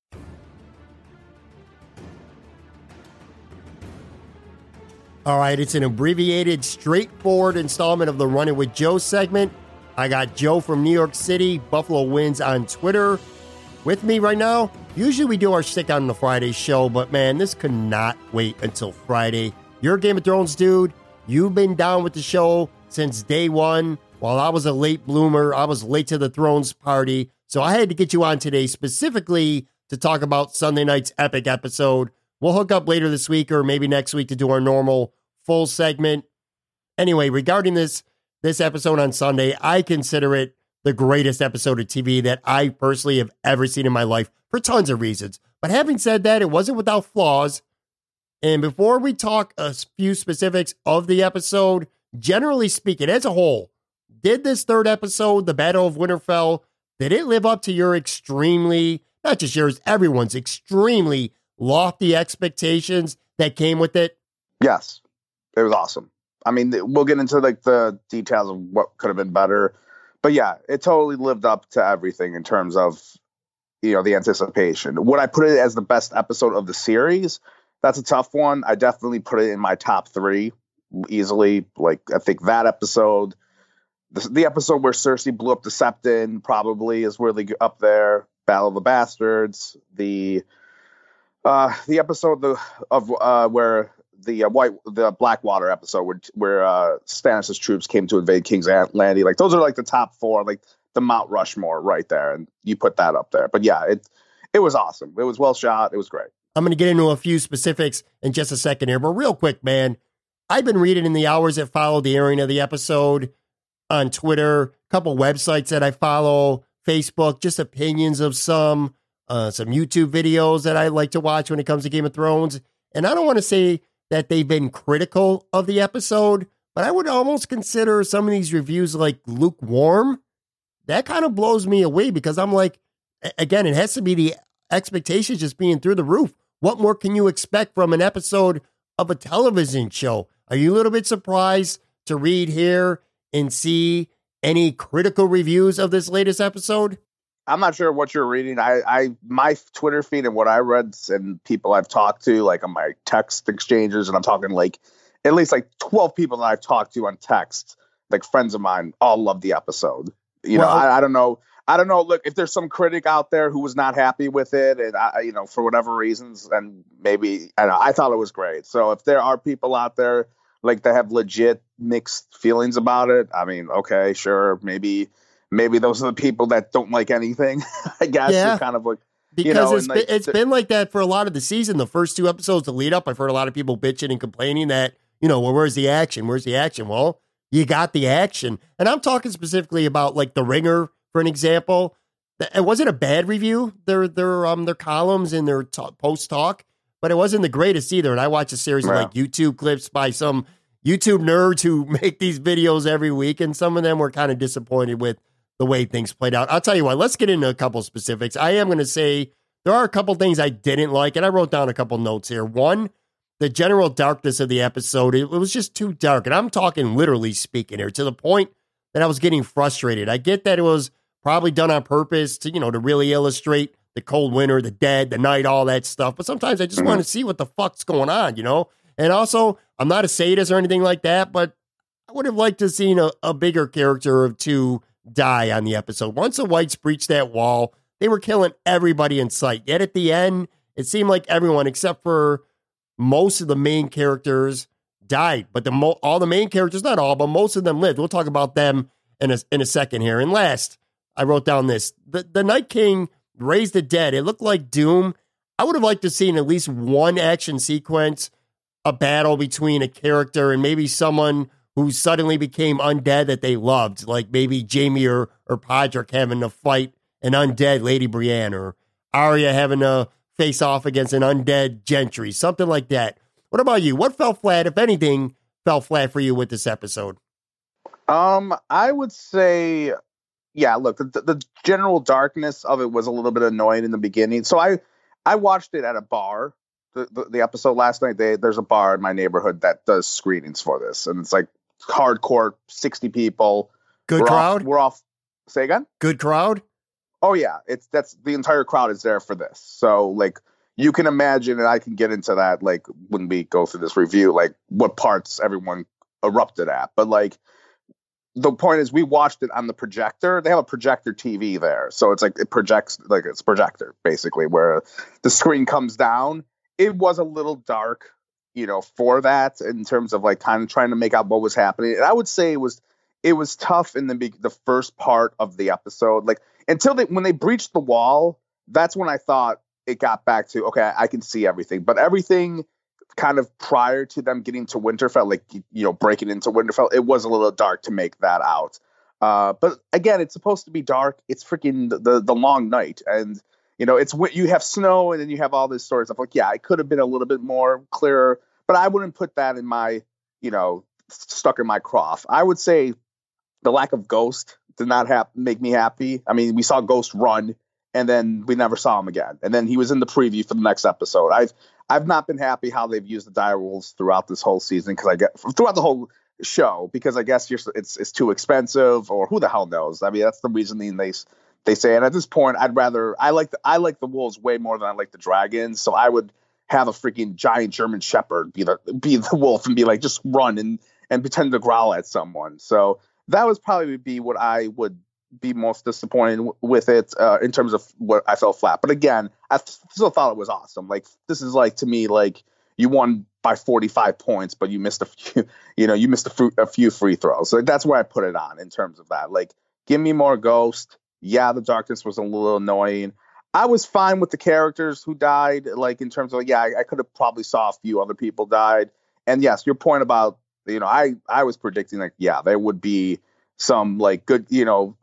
Speaker 2: All right, it's an abbreviated, straightforward installment of the Running with Joe segment. I got Joe from New York City, Buffalo Wins on Twitter. With me right now, Usually we do our stick on the Friday show, but man, this could not wait until Friday. You're Game of Thrones dude. You've been down with the show since day one. While I was a late bloomer, I was late to the Thrones party. So I had to get you on today specifically to talk about Sunday night's epic episode. We'll hook up later this week or maybe next week to do our normal full segment. Anyway, regarding this this episode on Sunday, I consider it the greatest episode of TV that I personally have ever seen in my life for tons of reasons. But having said that, it wasn't without flaws. And before we talk a few specifics of the episode, generally speaking, as a whole, did this third episode, The Battle of Winterfell, did it live up to your extremely, not just yours, everyone's extremely lofty expectations that came with it?
Speaker 6: Yes, it was awesome. I mean, we'll get into like the details of what could have been better, but yeah, it totally lived up to everything in terms of you know the anticipation. Would I put it as the best episode of the series? That's a tough one. I definitely put it in my top three easily. Like I think that episode, the, the episode where Cersei blew up the Septon, probably is really up there. Battle of the Bastards, the uh, the episode the, of uh, where the uh, white the Blackwater episode where where uh, Stannis' troops came to invade King's Landing. Like those are like the top four, like the Mount Rushmore right there, and you put that up there. But yeah, it it was awesome. It was well shot. It was great.
Speaker 2: I'm going to get into a few specifics in just a second here, but real quick, man. I've been reading in the hours that followed the airing of the episode on Twitter, a couple websites that I follow, Facebook, just opinions of some, uh, some YouTube videos that I like to watch when it comes to Game of Thrones. And I don't want to say that they've been critical of the episode, but I would almost consider some of these reviews like lukewarm. That kind of blows me away because I'm like, again, it has to be the expectations just being through the roof. What more can you expect from an episode of a television show? Are you a little bit surprised to read here and see any critical reviews of this latest episode?
Speaker 6: I'm not sure what you're reading. I, I, my Twitter feed and what I read and people I've talked to, like on my text exchanges, and I'm talking like at least like 12 people that I've talked to on text, like friends of mine, all love the episode. You well, know, I, I don't know. I don't know. Look, if there's some critic out there who was not happy with it, and I, you know, for whatever reasons, and maybe I know, I thought it was great. So if there are people out there like that have legit mixed feelings about it, I mean, okay, sure, maybe maybe those are the people that don't like anything. I guess yeah. kind of like
Speaker 2: because
Speaker 6: you know,
Speaker 2: it's, been, it's been like that for a lot of the season. The first two episodes, the lead up, I've heard a lot of people bitching and complaining that you know, well, where's the action? Where's the action? Well, you got the action, and I'm talking specifically about like the Ringer, for an example. It wasn't a bad review. Their their um their columns and their t- post talk, but it wasn't the greatest either. And I watch a series yeah. of like YouTube clips by some YouTube nerds who make these videos every week, and some of them were kind of disappointed with the way things played out. I'll tell you what, let's get into a couple specifics. I am going to say there are a couple things I didn't like, and I wrote down a couple notes here. One, the general darkness of the episode, it, was just too dark. And I'm talking literally speaking here to the point that I was getting frustrated. I get that it was probably done on purpose to, you know, to really illustrate the cold winter, the dead, the night, all that stuff. But sometimes I just mm-hmm. want to see what the fuck's going on, you know? And also, I'm not a sadist or anything like that, but I would have liked to have seen a, a bigger character of two die on the episode. Once the Whites breached that wall, they were killing everybody in sight. Yet at the end, it seemed like everyone, except for most of the main characters, died. But the mo- all the main characters, not all, but most of them lived. We'll talk about them in a, in a second here. And last, I wrote down this: the the Night King raised the dead. It looked like Doom. I would have liked to seen at least one action sequence, a battle between a character and maybe someone who suddenly became undead that they loved, like maybe Jaime or, or Podrick having to fight an undead Lady Brienne, or Arya having to face off against an undead Gendry, something like that. What about you? What fell flat, if anything, fell flat for you with this episode?
Speaker 6: Um, I would say, yeah. Look, the, the general darkness of it was a little bit annoying in the beginning. So I, I watched it at a bar. The, the, the episode last night. They, there's a bar in my neighborhood that does screenings for this, and it's like hardcore, sixty people.
Speaker 2: Good
Speaker 6: we're
Speaker 2: crowd.
Speaker 6: Off, we're off. Say again.
Speaker 2: Good crowd.
Speaker 6: Oh yeah, it's that's the entire crowd is there for this. So like you can imagine, and I can get into that like when we go through this review, like what parts everyone erupted at. But like the point is we watched it on the projector. They have a projector TV there. So it's like it projects like it's projector basically where the screen comes down. It was a little dark, you know, for that in terms of like kind of trying to make out what was happening. And I would say it was it was tough in the the first part of the episode. Like until they when they breached the wall, that's when I thought it got back to okay, I can see everything. But everything kind of prior to them getting to Winterfell, like you know, breaking into Winterfell, it was a little dark to make that out. Uh, but again, it's supposed to be dark. It's freaking the, the, the long night, and you know, it's you have snow, and then you have all this sort of stuff. Like, yeah, it could have been a little bit more clearer, but I wouldn't put that in my, you know, stuck in my croft. I would say the lack of Ghost did not make me happy. I mean, we saw Ghost run, and then we never saw him again. And then he was in the preview for the next episode. I've I've not been happy how they've used the dire wolves throughout this whole season because I get throughout the whole show because I guess it's it's too expensive or who the hell knows. I mean that's the reasoning they they say. And at this point, I'd rather I like the I like the wolves way more than I like the dragons. So I would have a freaking giant German Shepherd be the be the wolf and be like just run and and pretend to growl at someone. So that was probably be what I would be most disappointed w- with it uh, in terms of what I felt flat. But again, I th- still thought it was awesome. Like this is like to me like you won by 45 points, but you missed a few. You know, you missed a, few free throws. So that's where I put it on in terms of that. Like, give me more Ghost. Yeah, the darkness was a little annoying. I was fine with the characters who died. Like in terms of yeah, I, I could have probably saw a few other people died. And yes, your point about you know, I I was predicting like, yeah, there would be some like good, you know,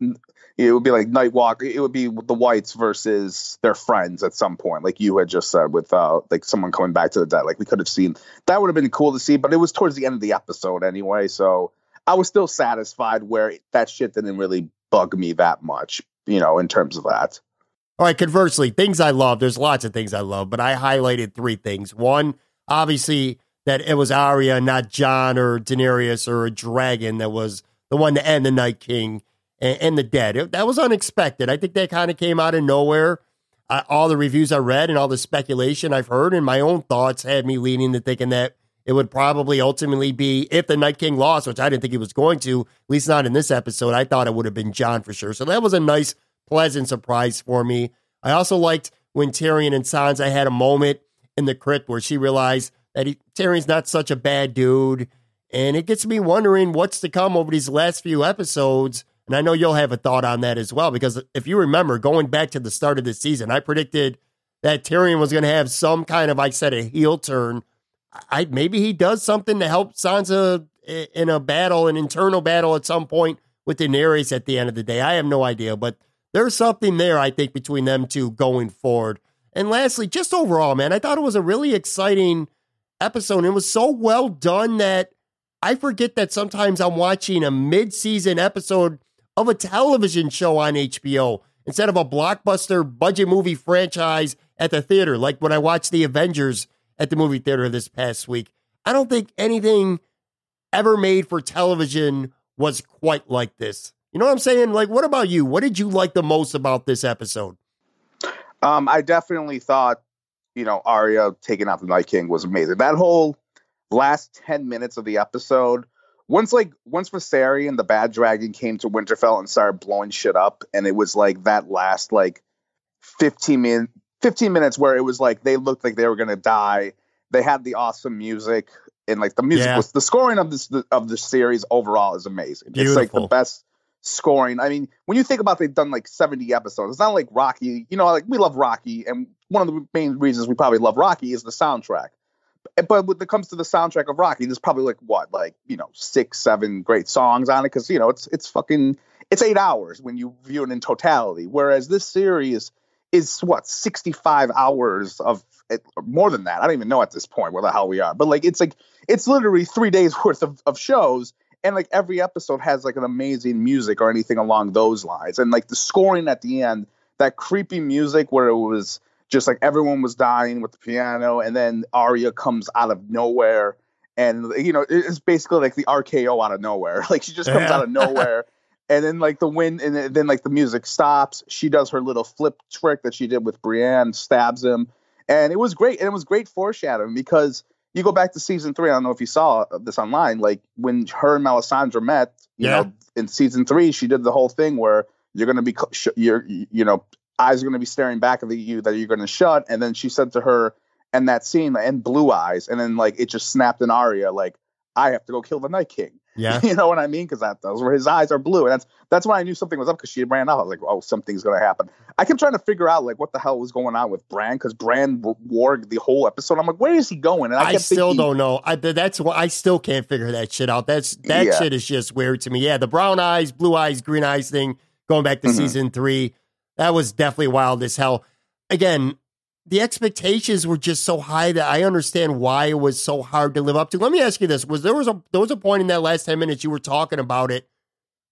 Speaker 6: it would be like Nightwalk. It would be the whites versus their friends at some point, like you had just said, with uh, like someone coming back to the dead. Like we could have seen that would have been cool to see, but it was towards the end of the episode anyway. So I was still satisfied where that shit didn't really bug me that much, you know, in terms of that.
Speaker 2: All right. Conversely, things I love. There's lots of things I love, but I highlighted three things. One, obviously, that it was Arya, not Jon or Daenerys or a dragon that was the one to end the Night King and, and the dead. It, that was unexpected. I think that kind of came out of nowhere. All the reviews I read and all the speculation I've heard and my own thoughts had me leaning to thinking that it would probably ultimately be if the Night King lost, which I didn't think he was going to, at least not in this episode. I thought it would have been Jon for sure. So that was a nice, pleasant surprise for me. I also liked when Tyrion and Sansa had a moment in the crypt where she realized that he, Tyrion's not such a bad dude and it gets me wondering what's to come over these last few episodes. And I know you'll have a thought on that as well, because if you remember going back to the start of the season, I predicted that Tyrion was going to have some kind of, I said, a heel turn. I maybe he does something to help Sansa in a battle, an internal battle at some point with Daenerys at the end of the day. I have no idea, but there's something there, I think, between them two going forward. And lastly, just overall, man, I thought it was a really exciting episode. It was so well done that I forget that sometimes I'm watching a mid-season episode of a television show on HBO instead of a blockbuster budget movie franchise at the theater, like when I watched The Avengers at the movie theater this past week. I don't think anything ever made for television was quite like this. You know what I'm saying? Like, what about you? What did you like the most about this episode?
Speaker 6: Um, I definitely thought, you know, Arya taking out the Night King was amazing. That whole last 10 minutes of the episode once like once Viserion the bad dragon came to Winterfell and started blowing shit up and it was like that last like 15 min 15 minutes where it was like they looked like they were going to die they had the awesome music and like the music yeah. was the scoring of this of the series overall is amazing Beautiful. it's like the best scoring i mean when you think about they've done like 70 episodes it's not like rocky you know like we love rocky and one of the main reasons we probably love rocky is the soundtrack but when it comes to the soundtrack of Rocky, there's probably like what, like you know, six, seven great songs on it because you know it's it's fucking it's eight hours when you view it in totality. Whereas this series is what 65 hours of it, more than that. I don't even know at this point where the hell we are, but like it's like it's literally three days worth of, of shows. And like every episode has like an amazing music or anything along those lines. And like the scoring at the end, that creepy music where it was just like everyone was dying with the piano, and then Arya comes out of nowhere, and you know it's basically like the RKO out of nowhere. Like she just comes yeah. out of nowhere, and then like the wind, and then like the music stops. She does her little flip trick that she did with Brienne, stabs him, and it was great. And it was great foreshadowing because you go back to season three. I don't know if you saw this online. Like when her and Melisandre met, you
Speaker 2: Yeah.
Speaker 6: know, in season three, she did the whole thing where you're going to be, you're, you know, eyes are going to be staring back at the, you that you're going to shut. And then she said to her, and that scene, and blue eyes, and then like it just snapped in Arya, like I have to go kill the Night King.
Speaker 2: Yeah.
Speaker 6: you know what I mean? Because that those were his eyes are blue, and that's that's when I knew something was up. Because she ran out, I was like, oh, something's going to happen. I kept trying to figure out like what the hell was going on with Bran because Bran w- wore the whole episode. I'm like, where is he going? And I,
Speaker 2: I, still
Speaker 6: thinking,
Speaker 2: don't know. I, that's what I still can't figure that shit out. That's that
Speaker 6: Yeah.
Speaker 2: shit is just weird to me. Yeah, the brown eyes, blue eyes, green eyes thing going back to
Speaker 6: Mhm.
Speaker 2: season three, that was definitely wild as hell. Again, the expectations were just so high that I understand why it was so hard to live up to. Let me ask you this: Was there was a there was a point in that last ten minutes you were talking about it?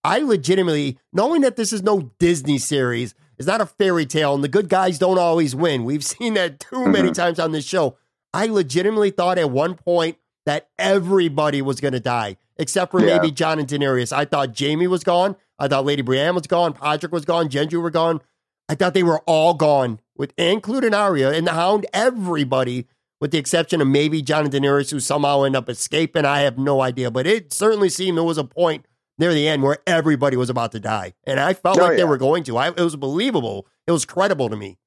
Speaker 2: I legitimately, knowing that this is no Disney series, it's not a fairy tale, and the good guys don't always win. We've seen that too many
Speaker 6: Mhm.
Speaker 2: times on this show. I legitimately thought at one point that everybody was going to die, except for
Speaker 6: Yeah.
Speaker 2: maybe Jon and Daenerys. I thought Jaime was gone. I thought Lady Brienne was gone. Podrick was gone. Gendry were gone. I thought they were all gone, with including Arya and the Hound. Everybody, with the exception of maybe Jon and Daenerys, who somehow end up escaping. I have no idea, but it certainly seemed there was a point near the end where everybody was about to die, and I felt
Speaker 6: Oh,
Speaker 2: like they were going to. I, it was believable. It was credible to me.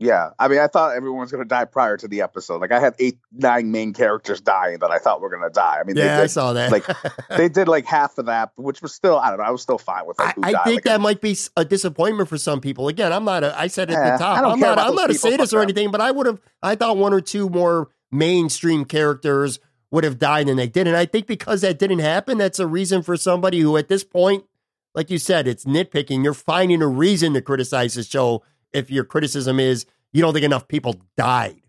Speaker 6: Yeah, I mean, I thought everyone was going to die prior to the episode. Like I had eight, nine main characters dying that I thought were going to die. I mean,
Speaker 2: Yeah,
Speaker 6: they
Speaker 2: I saw that.
Speaker 6: like they did like half of that, which was still I don't know. I was still fine with
Speaker 2: I,
Speaker 6: like, who
Speaker 2: I think
Speaker 6: Like,
Speaker 2: that might be a disappointment for some people. Again, I'm not. A, I said at
Speaker 6: Eh,
Speaker 2: the top,
Speaker 6: I
Speaker 2: I'm not. I'm not a sadist or anything, but I would have. I thought one or two more mainstream characters would have died than they did, and I think because that didn't happen, that's a reason for somebody who, at this point, like you said, it's nitpicking. You're finding a reason to criticize the show if your criticism is you don't think enough people died.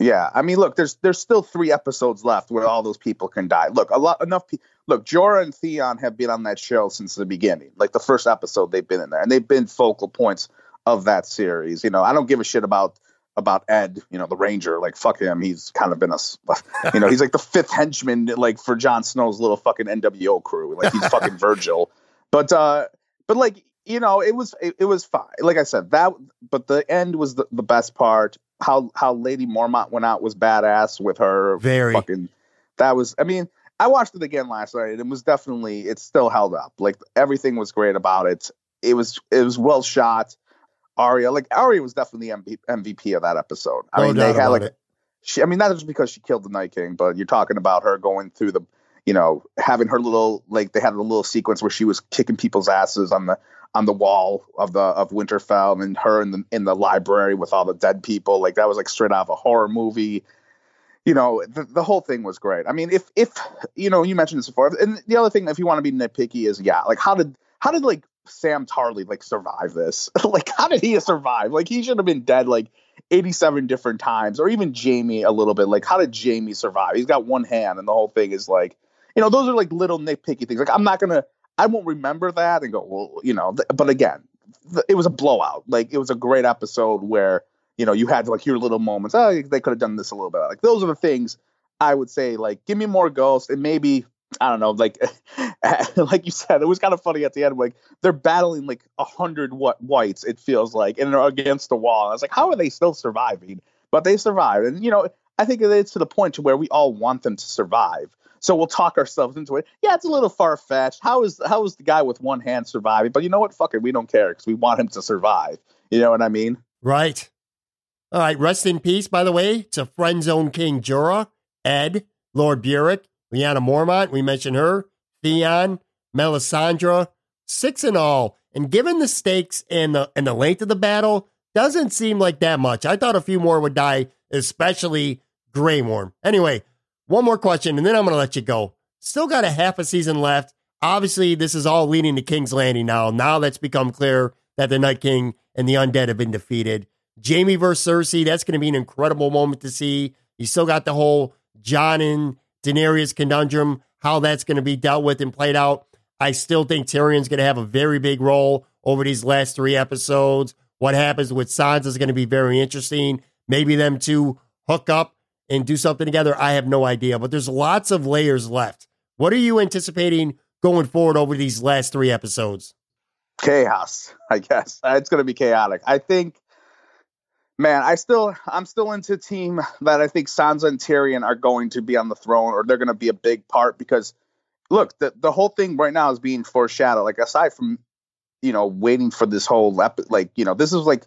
Speaker 6: Yeah, I mean, look, there's there's still three episodes left where all those people can die. Look, a lot enough. Pe- look, Jorah and Theon have been on that show since the beginning. Like the first episode, they've been in there, and they've been focal points of that series. You know, I don't give a shit about about Ed. You know, the Ranger. Like fuck him. He's kind of been a, you know, he's like the fifth henchman, like for Jon Snow's little fucking NWO crew. Like he's fucking Virgil. But uh, but like you know, it was it, it was fine. Like I said, that but the end was the, the best part. How how Lady Mormont went out was badass with her
Speaker 2: Very.
Speaker 6: fucking. That was. I mean, I watched it again last night. and It was definitely. It still held up. Like everything was great about it. It was it was well shot. Arya, like Arya, was definitely MVP, MVP of that episode. I
Speaker 2: No
Speaker 6: mean, they had like
Speaker 2: it.
Speaker 6: she. I mean, not just because she killed the Night King, but you're talking about her going through the, you know, having her little like they had a little sequence where she was kicking people's asses on the on the wall of the of Winterfell, and her in the in the library with all the dead people. Like that was like straight out of a horror movie. You know, the, the whole thing was great. I mean, if if you know, you mentioned this before, and the other thing, if you want to be nitpicky, is yeah, like how did how did like Sam Tarly like survive this? like how did he survive? Like he should have been dead like 87 different times, or even Jaime a little bit. Like how did Jaime survive? He's got one hand, and the whole thing is like, you know, those are like little nitpicky things. Like I'm not gonna, I won't remember that and go, well, you know, th- but again, th- it was a blowout. Like it was a great episode where you know you had like your little moments. Oh, they could have done this a little bit. Like those are the things I would say. Like give me more ghosts and maybe. I don't know, like, like you said, it was kind of funny at the end. Like they're battling like a hundred what whites, it feels like, and they're against the wall. I was like, how are they still surviving? But they survived, and you know, I think it's to the point to where we all want them to survive. So we'll talk ourselves into it. Yeah, it's a little far fetched. How is how is the guy with one hand surviving? But you know what? Fuck it, we don't care because we want him to survive. You know what I mean?
Speaker 2: Right. All right. Rest in peace, by the way, to Friend Zone King Jorah, Ed, Lord Beric, Lyanna Mormont. We mentioned her, Theon, Melisandre, six in all. And given the stakes and the and the length of the battle, doesn't seem like that much. I thought a few more would die, especially Grey Worm. Anyway, one more question, and then I'm going to let you go. Still got a half a season left. Obviously, this is all leading to King's Landing now. Now that's become clear that the Night King and the undead have been defeated. Jaime versus Cersei, that's going to be an incredible moment to see. You still got the whole Jon and Daenerys conundrum, how that's going to be dealt with and played out. I still think Tyrion's going to have a very big role over these last three episodes. What happens with Sansa is going to be very interesting. Maybe them two hook up and do something together. I have no idea, but there's lots of layers left. What are you anticipating going forward over these last three episodes?
Speaker 6: chaos i guess Uh, it's going to be chaotic i think Man, I still I'm still into team that I think Sansa and Tyrion are going to be on the throne or they're going to be a big part because look, the the whole thing right now is being foreshadowed. Like aside from you know waiting for this whole ep- like you know this is like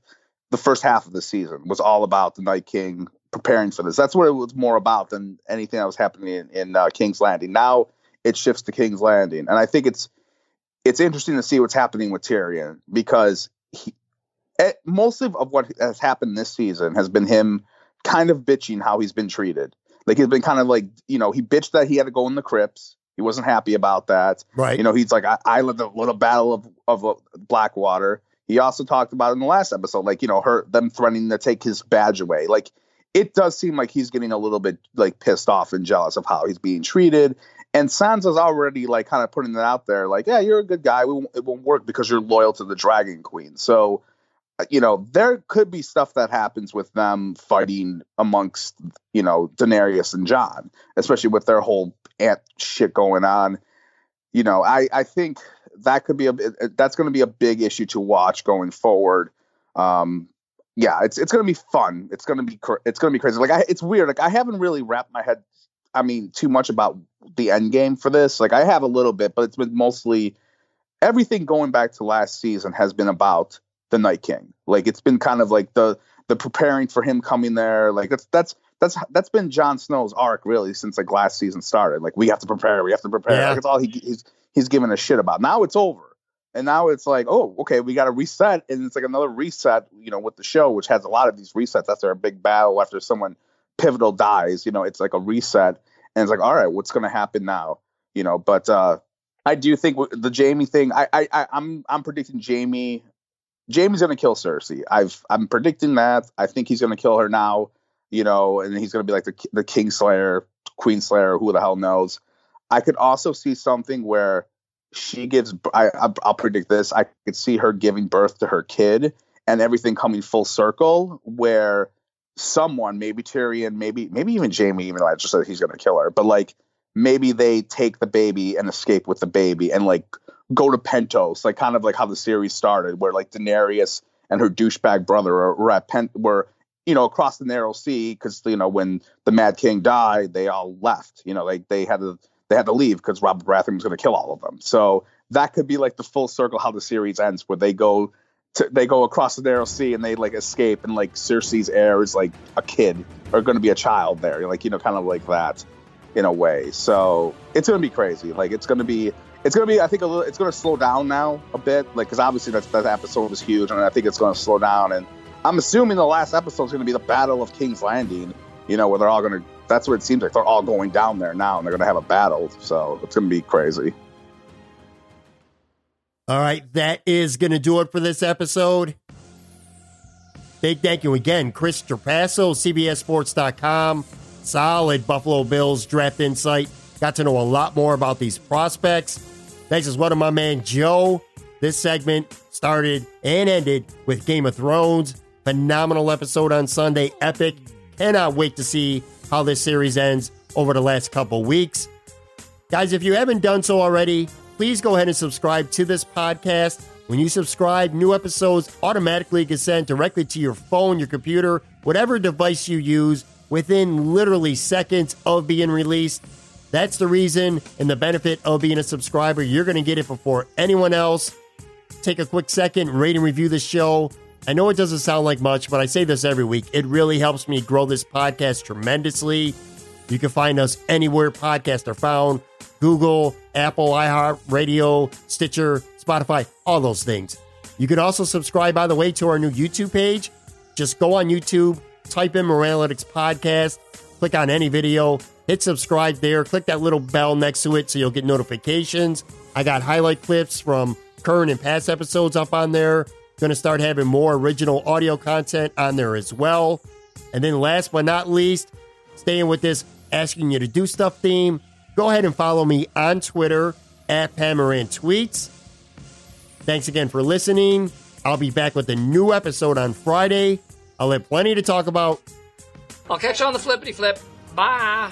Speaker 6: the first half of the season was all about the Night King preparing for this. That's what it was more about than anything that was happening in, in uh, King's Landing. Now it shifts to King's Landing, and I think it's it's interesting to see what's happening with Tyrion because he, eh, most of, of what has happened this season has been him kind of bitching how he's been treated. Like he's been kind of like you know he bitched that he had to go in the crypts. He wasn't happy about that.
Speaker 2: Right.
Speaker 6: You know he's like I, I led the little battle of of uh, Blackwater. He also talked about in the last episode, like you know her them threatening to take his badge away. Like it does seem like he's getting a little bit like pissed off and jealous of how he's being treated. And Sansa's already like kind of putting it out there, like, yeah, you're a good guy. Won't, it won't work because you're loyal to the Dragon Queen. So, uh, you know, there could be stuff that happens with them fighting amongst, you know, Daenerys and Jon, especially with their whole ant shit going on. You know, I I think that could be a that's going to be a big issue to watch going forward. Um, yeah, it's it's going to be fun. It's going to be it's going to be crazy. Like I, it's weird. Like I haven't really wrapped my head I mean, too much about the end game for this. Like I have a little bit, but it's been mostly everything going back to last season has been about the Night King. Like it's been kind of like the the preparing for him coming there. Like that's that's that's that's been Jon Snow's arc really since like last season started. Like we have to prepare, we have to prepare.
Speaker 2: Yeah.
Speaker 6: Like it's all he, he's he's giving a shit about. Now it's over. And now it's like, oh, okay, we got to reset, and it's like another reset, you know, with the show, which has a lot of these resets after a big battle, after someone pivotal dies, you know, it's like a reset, and it's like, all right, what's going to happen now, you know? But uh I do think the Jaime thing, I, I, I I'm I'm predicting Jaime, Jaime's going to kill Cersei. I've I'm predicting that. I think he's going to kill her now, you know, and he's going to be like the the King Slayer, Queen Slayer, who the hell knows. I could also see something where she gives. I, I'll predict this. I could see her giving birth to her kid, and everything coming full circle, where someone, maybe Tyrion, maybe maybe even Jaime, even though I just said he's going to kill her, but like maybe they take the baby and escape with the baby and like go to Pentos, like kind of like how the series started, where like Daenerys and her douchebag brother were, at Pen were you know across the narrow sea because you know when the Mad King died, they all left. You know, like they had to they had to leave because Robert Baratheon was going to kill all of them. So that could be like the full circle how the series ends, where they go to, they go across the narrow sea and they like escape, and like Cersei's heir is like a kid or going to be a child there, like you know, kind of like that in a way. So it's going to be crazy. Like it's going to be it's going to be I think a little it's going to slow down now a bit, like because obviously that that episode was huge, and I think it's going to slow down. And I'm assuming the last episode is going to be the Battle of King's Landing. You know, where they're all going to. That's what it seems like. They're all going down there now, and they're going to have a battle. So it's going to be crazy.
Speaker 2: All right, that is going to do it for this episode. Big thank you again, Chris Trapasso, CBSSports.com. Solid Buffalo Bills draft insight. Got to know a lot more about these prospects. Thanks as well to my man Joe. This segment started and ended with Game of Thrones. Phenomenal episode on Sunday. Epic. Cannot wait to see how this series ends over the last couple weeks. Guys, if you haven't done so already, please go ahead and subscribe to this podcast. When you subscribe, new episodes automatically get sent directly to your phone, your computer, whatever device you use within literally seconds of being released. That's the reason and the benefit of being a subscriber. You're going to get it before anyone else. Take a quick second, rate and review the show. I know it doesn't sound like much, but I say this every week. It really helps me grow this podcast tremendously. You can find us anywhere podcasts are found Google, Apple, iHeart, Radio, Stitcher, Spotify, all those things. You can also subscribe, by the way, to our new YouTube page. Just go on YouTube, type in Moranalytics Podcast, click on any video, hit subscribe there, click that little bell next to it so you'll get notifications. I got highlight clips from current and past episodes up on there. Going to start having more original audio content on there as well. And then last but not least, staying with this asking you to do stuff theme, go ahead and follow me on Twitter at Pat Moran Tweets. Thanks again for listening. I'll be back with a new episode on Friday. I'll have plenty to talk about.
Speaker 7: I'll catch you on the flippity flip. Bye.